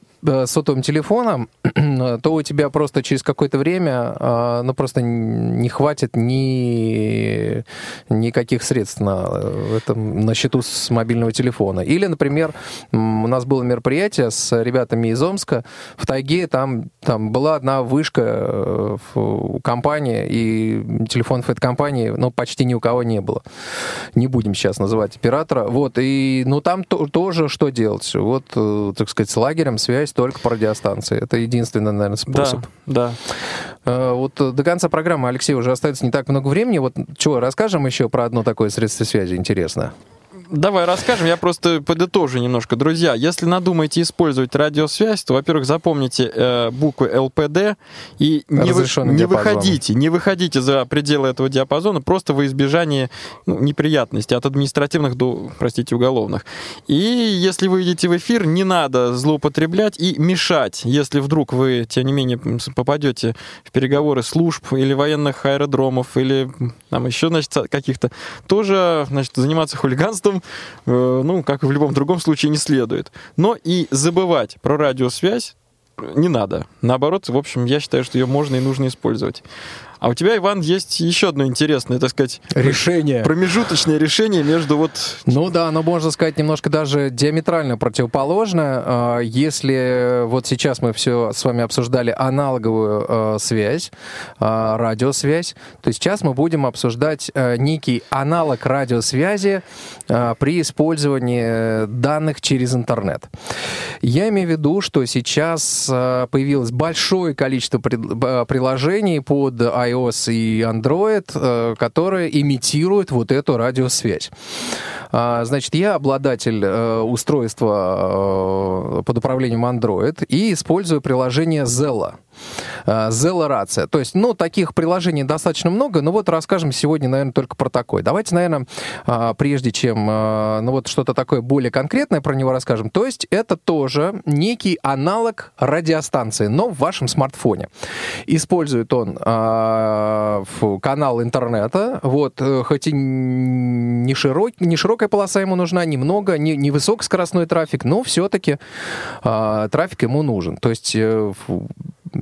сотовым телефоном, (clears throat) то у тебя просто через какое-то время э, ну, просто не хватит ни никаких средств на, э, этом, на счету с мобильного телефона. Или, например, у нас было мероприятие с ребятами из Омска в тайге, там, там была одна вышка э, в компании, и телефонов этой компании ну, почти ни у кого не было. Не будем сейчас называть оператора. Вот, и, ну, там то- тоже что делать? Вот, э, так сказать, с лагерем связь только по радиостанции. Это единственный, наверное, способ. Да, да. Э, Вот э, до конца программы, Алексей, уже остается не так много времени. Вот чего, расскажем еще про одно такое средство связи интересное? Давай расскажем, я просто подытожу немножко. Друзья, если надумаете использовать радиосвязь, то, во-первых, запомните э, буквы ЛПД и не, вы- не диапазон. выходите, не выходите за пределы этого диапазона, просто во избежание ну, неприятностей от административных до, простите, уголовных. И если вы идете в эфир, не надо злоупотреблять и мешать, если вдруг вы, тем не менее, попадете в переговоры служб или военных аэродромов, или там еще, значит, каких-то, тоже, значит, заниматься хулиганством, э, ну, как и в любом другом случае, не следует. Но и забывать про радиосвязь э, не надо. Наоборот, в общем, я считаю, что ее можно и нужно использовать. А у тебя, Иван, есть еще одно интересное, так сказать, Решение. промежуточное решение между вот... Ну да, оно можно сказать немножко даже диаметрально противоположно. А, Если вот сейчас мы все с вами обсуждали аналоговую э, связь, а, радиосвязь, то сейчас мы будем обсуждать некий аналог радиосвязи а, при использовании данных через интернет. Я имею в виду, что сейчас появилось большое количество приложений под iOS и Android, э, которые имитируют вот эту радиосвязь. А, Значит, я обладатель э, устройства э, под управлением Android и использую приложение Zella. Э, Zella рация. То есть, ну, таких приложений достаточно много, но вот расскажем сегодня, наверное, только про такое. Давайте, наверное, а, прежде чем, ну, вот что-то такое более конкретное про него расскажем. То есть, это тоже некий аналог радиостанции, но в вашем смартфоне. Использует он канал интернета, вот, хоть и не, широкий, не широкая полоса ему нужна, немного, не, не высокоскоростной трафик, но все-таки трафик ему нужен. То есть э,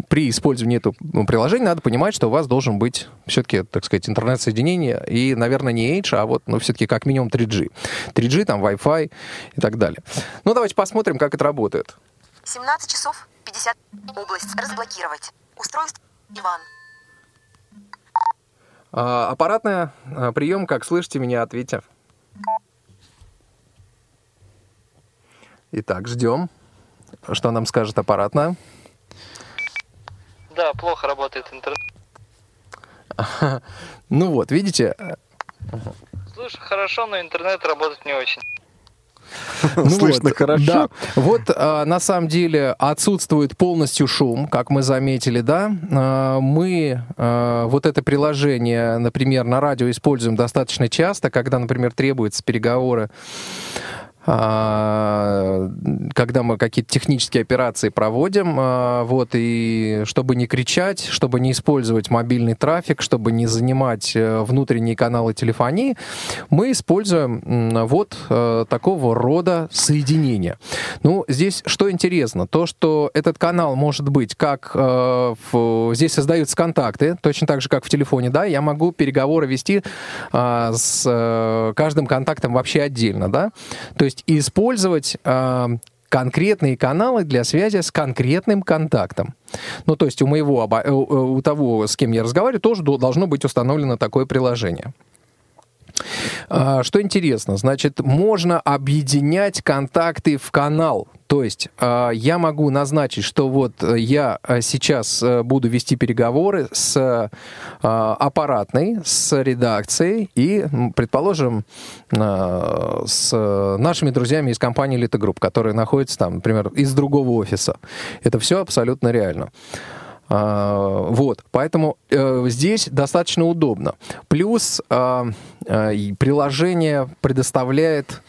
при использовании этого приложения надо понимать, что у вас должен быть все-таки, так сказать, интернет-соединение, и, наверное, не H, а вот, ну, все-таки как минимум 3G. 3G, там, Wi-Fi и так далее. Ну, давайте посмотрим, как это работает. 17 часов 50. Область разблокировать. Устройство. Иван. А, аппаратная а, прием, как слышите меня, ответьте. Итак, ждем. Что нам скажет аппаратная? Да, плохо работает интернет. (laughs) Ну вот, видите, Слушай, хорошо, но интернет работает не очень. Ну (laughs) Слышно вот, хорошо. Да. Вот а, на самом деле отсутствует полностью шум, как мы заметили, да. А, мы а, вот это приложение, например, на радио используем достаточно часто, когда, например, требуются переговоры когда мы какие-то технические операции проводим, а, вот, и чтобы не кричать, чтобы не использовать мобильный трафик, чтобы не занимать э, внутренние каналы телефонии, мы используем вот э, такого рода соединения. Ну, здесь что интересно, то, что этот канал может быть как э, в- здесь создаются контакты, точно так же, как в телефоне, да, я могу переговоры вести а, с каждым контактом вообще отдельно, да, то есть использовать а, конкретные каналы для связи с конкретным контактом. Ну, то есть у моего, оба- у, у того, с кем я разговариваю, тоже до- должно быть установлено такое приложение. А, Что интересно, значит, можно объединять контакты в канал. То есть а, я могу назначить, что вот э, я а, сейчас э, буду вести переговоры с аппаратной, с редакцией и, предположим, с нашими друзьями из компании Group, которые находятся там, например, из другого офиса. Это все абсолютно реально. А, Вот, поэтому э, здесь достаточно удобно. Плюс а, а, приложение предоставляет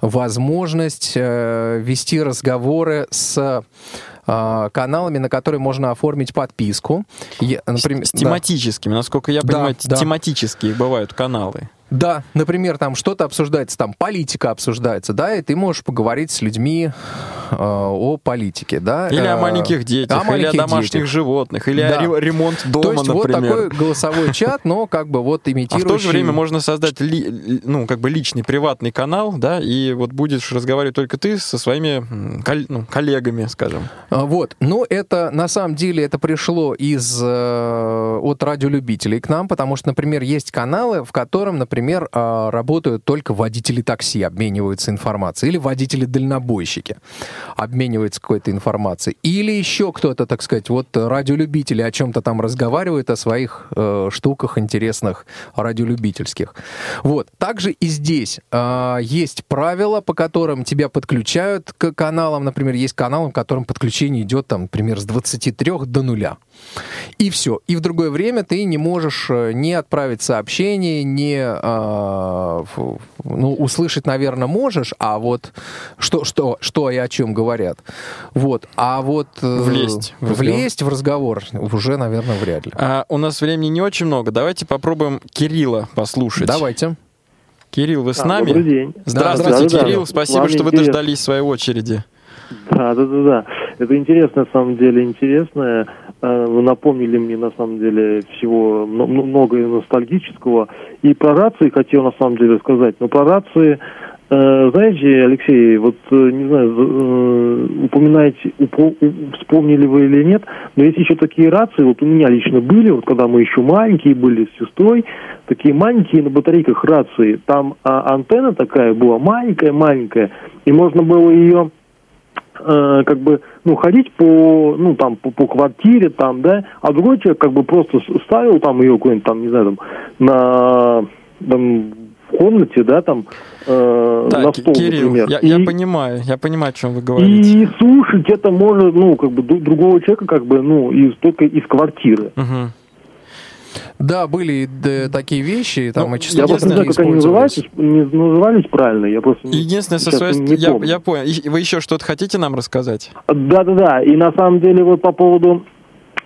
возможность э, вести разговоры с каналами, на которые можно оформить подписку. Я, например, С да. тематическими, насколько я Да, понимаю, да. тематические бывают каналы. Да, например, там что-то обсуждается, там политика обсуждается, да, и ты можешь поговорить с людьми э, о политике, да. Или о э, маленьких детях, о или маленьких о домашних детях. животных, или Да. о ре- ремонт дома, То есть вот например. такой голосовой (laughs) чат, но как бы вот А имитирующий... в то же время можно создать ли- ну, как бы личный приватный канал, да, и вот будешь разговаривать только ты со своими кол- ну, коллегами, скажем. А, Вот, но это на самом деле это пришло из э, от радиолюбителей к нам, потому что, например, есть каналы, в котором, например, например, а, работают только водители такси, обмениваются информацией, или водители-дальнобойщики обмениваются какой-то информацией, или еще кто-то, так сказать, вот радиолюбители о чем-то там разговаривают, о своих э, штуках интересных радиолюбительских. Вот. Также и здесь э, есть правила, по которым тебя подключают к каналам. Например, есть канал, в котором подключение идет, там, например, с 23 до нуля. И все. И в другое время ты не можешь э, не отправить сообщение, не э, ну, услышать, наверное, можешь, а вот что, что, что и о чем говорят. Вот. А вот э, Влезть в влезть в разговор уже, наверное, вряд ли. А, у нас времени не очень много. Давайте попробуем Кирилла послушать. Давайте. Кирилл, вы с А, нами? добрый день. Здравствуйте, Да, да, да. Кирилл. Спасибо, Вам что вы интересно. дождались своей очереди. Да, да, да, да. Это интересно, на самом деле, интересное. Э, Вы напомнили мне, на самом деле, всего мно- мно- много ностальгического. И про рации хотел, на самом деле, сказать. Но про рации, э, знаете, Алексей, вот, э, не знаю, упоминаете, вспомнили вы или нет, но есть еще такие рации, вот у меня лично были, вот когда мы еще маленькие были с сестрой, такие маленькие на батарейках рации. Там а, антенна такая была маленькая-маленькая, и можно было ее э, как бы, ну, ходить по, ну, там, по, по квартире, там, да, а другой человек как бы просто ставил там ее куда-нибудь там, не знаю, там, на, там, в комнате, да, там, э, Так, на стол, Кирилл, например. я, И- я понимаю, я понимаю, о чем вы говорите. и слушать это может, ну, как бы, дру- другого человека, как бы, ну, из, только из квартиры. Мгм. Да, были да, такие вещи, там Ну, и Я частоты просто не знаю, как они назывались, не назывались правильно, я просто Единственное, со своей... не Я, помню. я понял. И Вы еще что-то хотите нам рассказать? Да-да-да, и на самом деле вот по поводу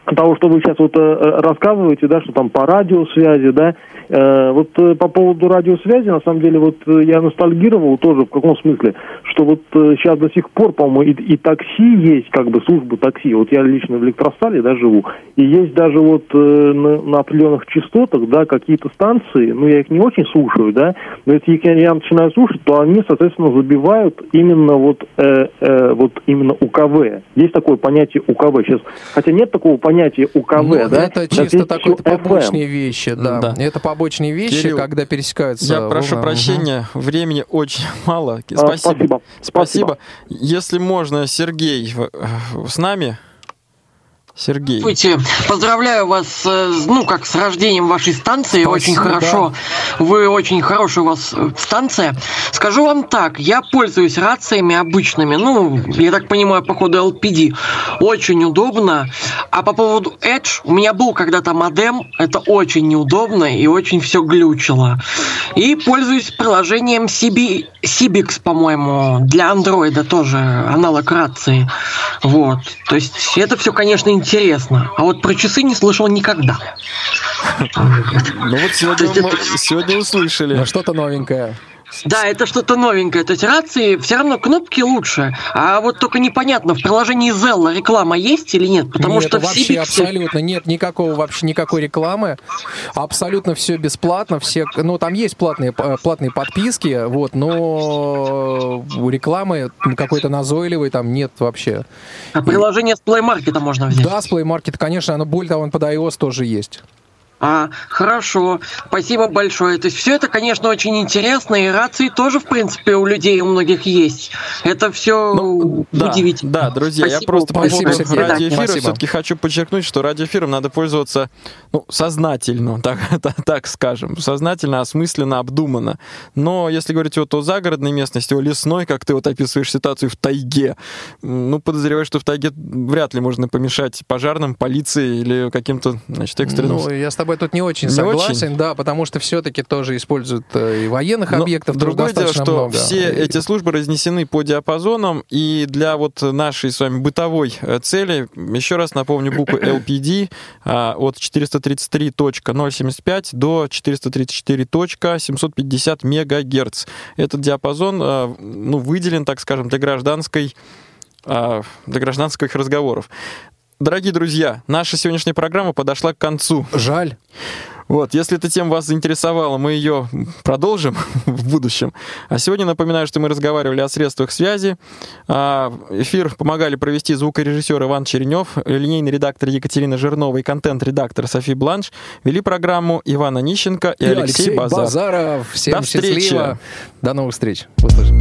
того, что вы сейчас вот э, рассказываете, да, что там по радиосвязи, да, э, вот э, по поводу радиосвязи, на самом деле, вот э, я ностальгировал тоже в каком смысле, что вот э, сейчас до сих пор, по-моему, и, и такси есть, как бы служба такси, вот я лично в электростале, да, живу, и есть даже вот э, на, на определенных частотах, да, какие-то станции, ну, я их не очень слушаю, да, но если их я, я начинаю слушать, то они, соответственно, забивают именно вот, э, э, вот именно УКВ. Есть такое понятие УКВ сейчас, хотя нет такого понятия УКВ, Ну, да? это чисто FM. побочные вещи, да. Да. Это побочные вещи, Кирилл, когда пересекаются. Я прошу волны. прощения, времени очень (laughs) мало. А, Спасибо. спасибо. Спасибо. Если можно, Сергей в- с нами. Сергей. Здравствуйте. Поздравляю вас, э, ну, как с рождением вашей станции. очень хорошо. Вы очень хорошая у вас э, станция. Скажу вам так, я пользуюсь рациями обычными. Ну, я так понимаю, походу LPD. Очень удобно. А по поводу Edge, у меня был когда-то модем. Это очень неудобно и очень все глючило. И пользуюсь приложением CB, Cibix, по-моему, для андроида тоже аналог рации. Вот. То есть это все, конечно, интересно. А вот про часы не слышал никогда. Ну вот сегодня, мы- сегодня услышали. Ну, что-то новенькое. Да, это что-то новенькое. То есть рации все равно кнопки лучше. А вот только непонятно, в приложении Zelda реклама есть или нет? Потому нет, что в вообще Cibix... абсолютно нет никакого вообще никакой рекламы. Абсолютно все бесплатно. Все, ну там есть платные платные подписки, вот, но рекламы какой-то назойливой там нет вообще. А приложение с Play Market можно взять. Да, с Play Market, конечно, оно более того, он под iOS тоже есть. А, хорошо. Спасибо большое. То есть все это, конечно, очень интересно, и рации тоже, в принципе, у людей у многих есть. Это все Ну, Да, удивительно. да, друзья, я Спасибо просто по поводу радиоэфира все-таки хочу подчеркнуть, что радиоэфиром надо пользоваться ну, сознательно, так, (laughs) так, так скажем, сознательно, осмысленно, обдуманно. Но если говорить вот о загородной местности, о лесной, как ты вот описываешь ситуацию в тайге, ну, подозреваю, что в тайге вряд ли можно помешать пожарным, полиции или каким-то, значит, экстренным... Ну, я с тобой тут не очень Не согласен, очень? да, потому что все-таки тоже используют э, и военных Но объектов, другое дело, что много. все И- эти службы разнесены по диапазонам, и для вот нашей с вами бытовой э, цели, еще раз напомню, буквы LPD (coughs) а, от 433.075 до 434.750 мегагерц. Этот диапазон а, ну, выделен, так скажем, для гражданской для гражданских разговоров. Дорогие друзья, наша сегодняшняя программа подошла к концу. Жаль. Вот, если эта тема вас заинтересовала, мы ее продолжим (laughs) в будущем. А сегодня напоминаю, что мы разговаривали о средствах связи. А, Эфир помогали провести звукорежиссер Иван Черенев, линейный редактор Екатерина Жирнова и контент-редактор Софи Бланш. Вели программу Ивана Нищенко и, И Алексей, Алексей Базар. Базаров. Всем До встречи. счастливо. До новых встреч. Услышим.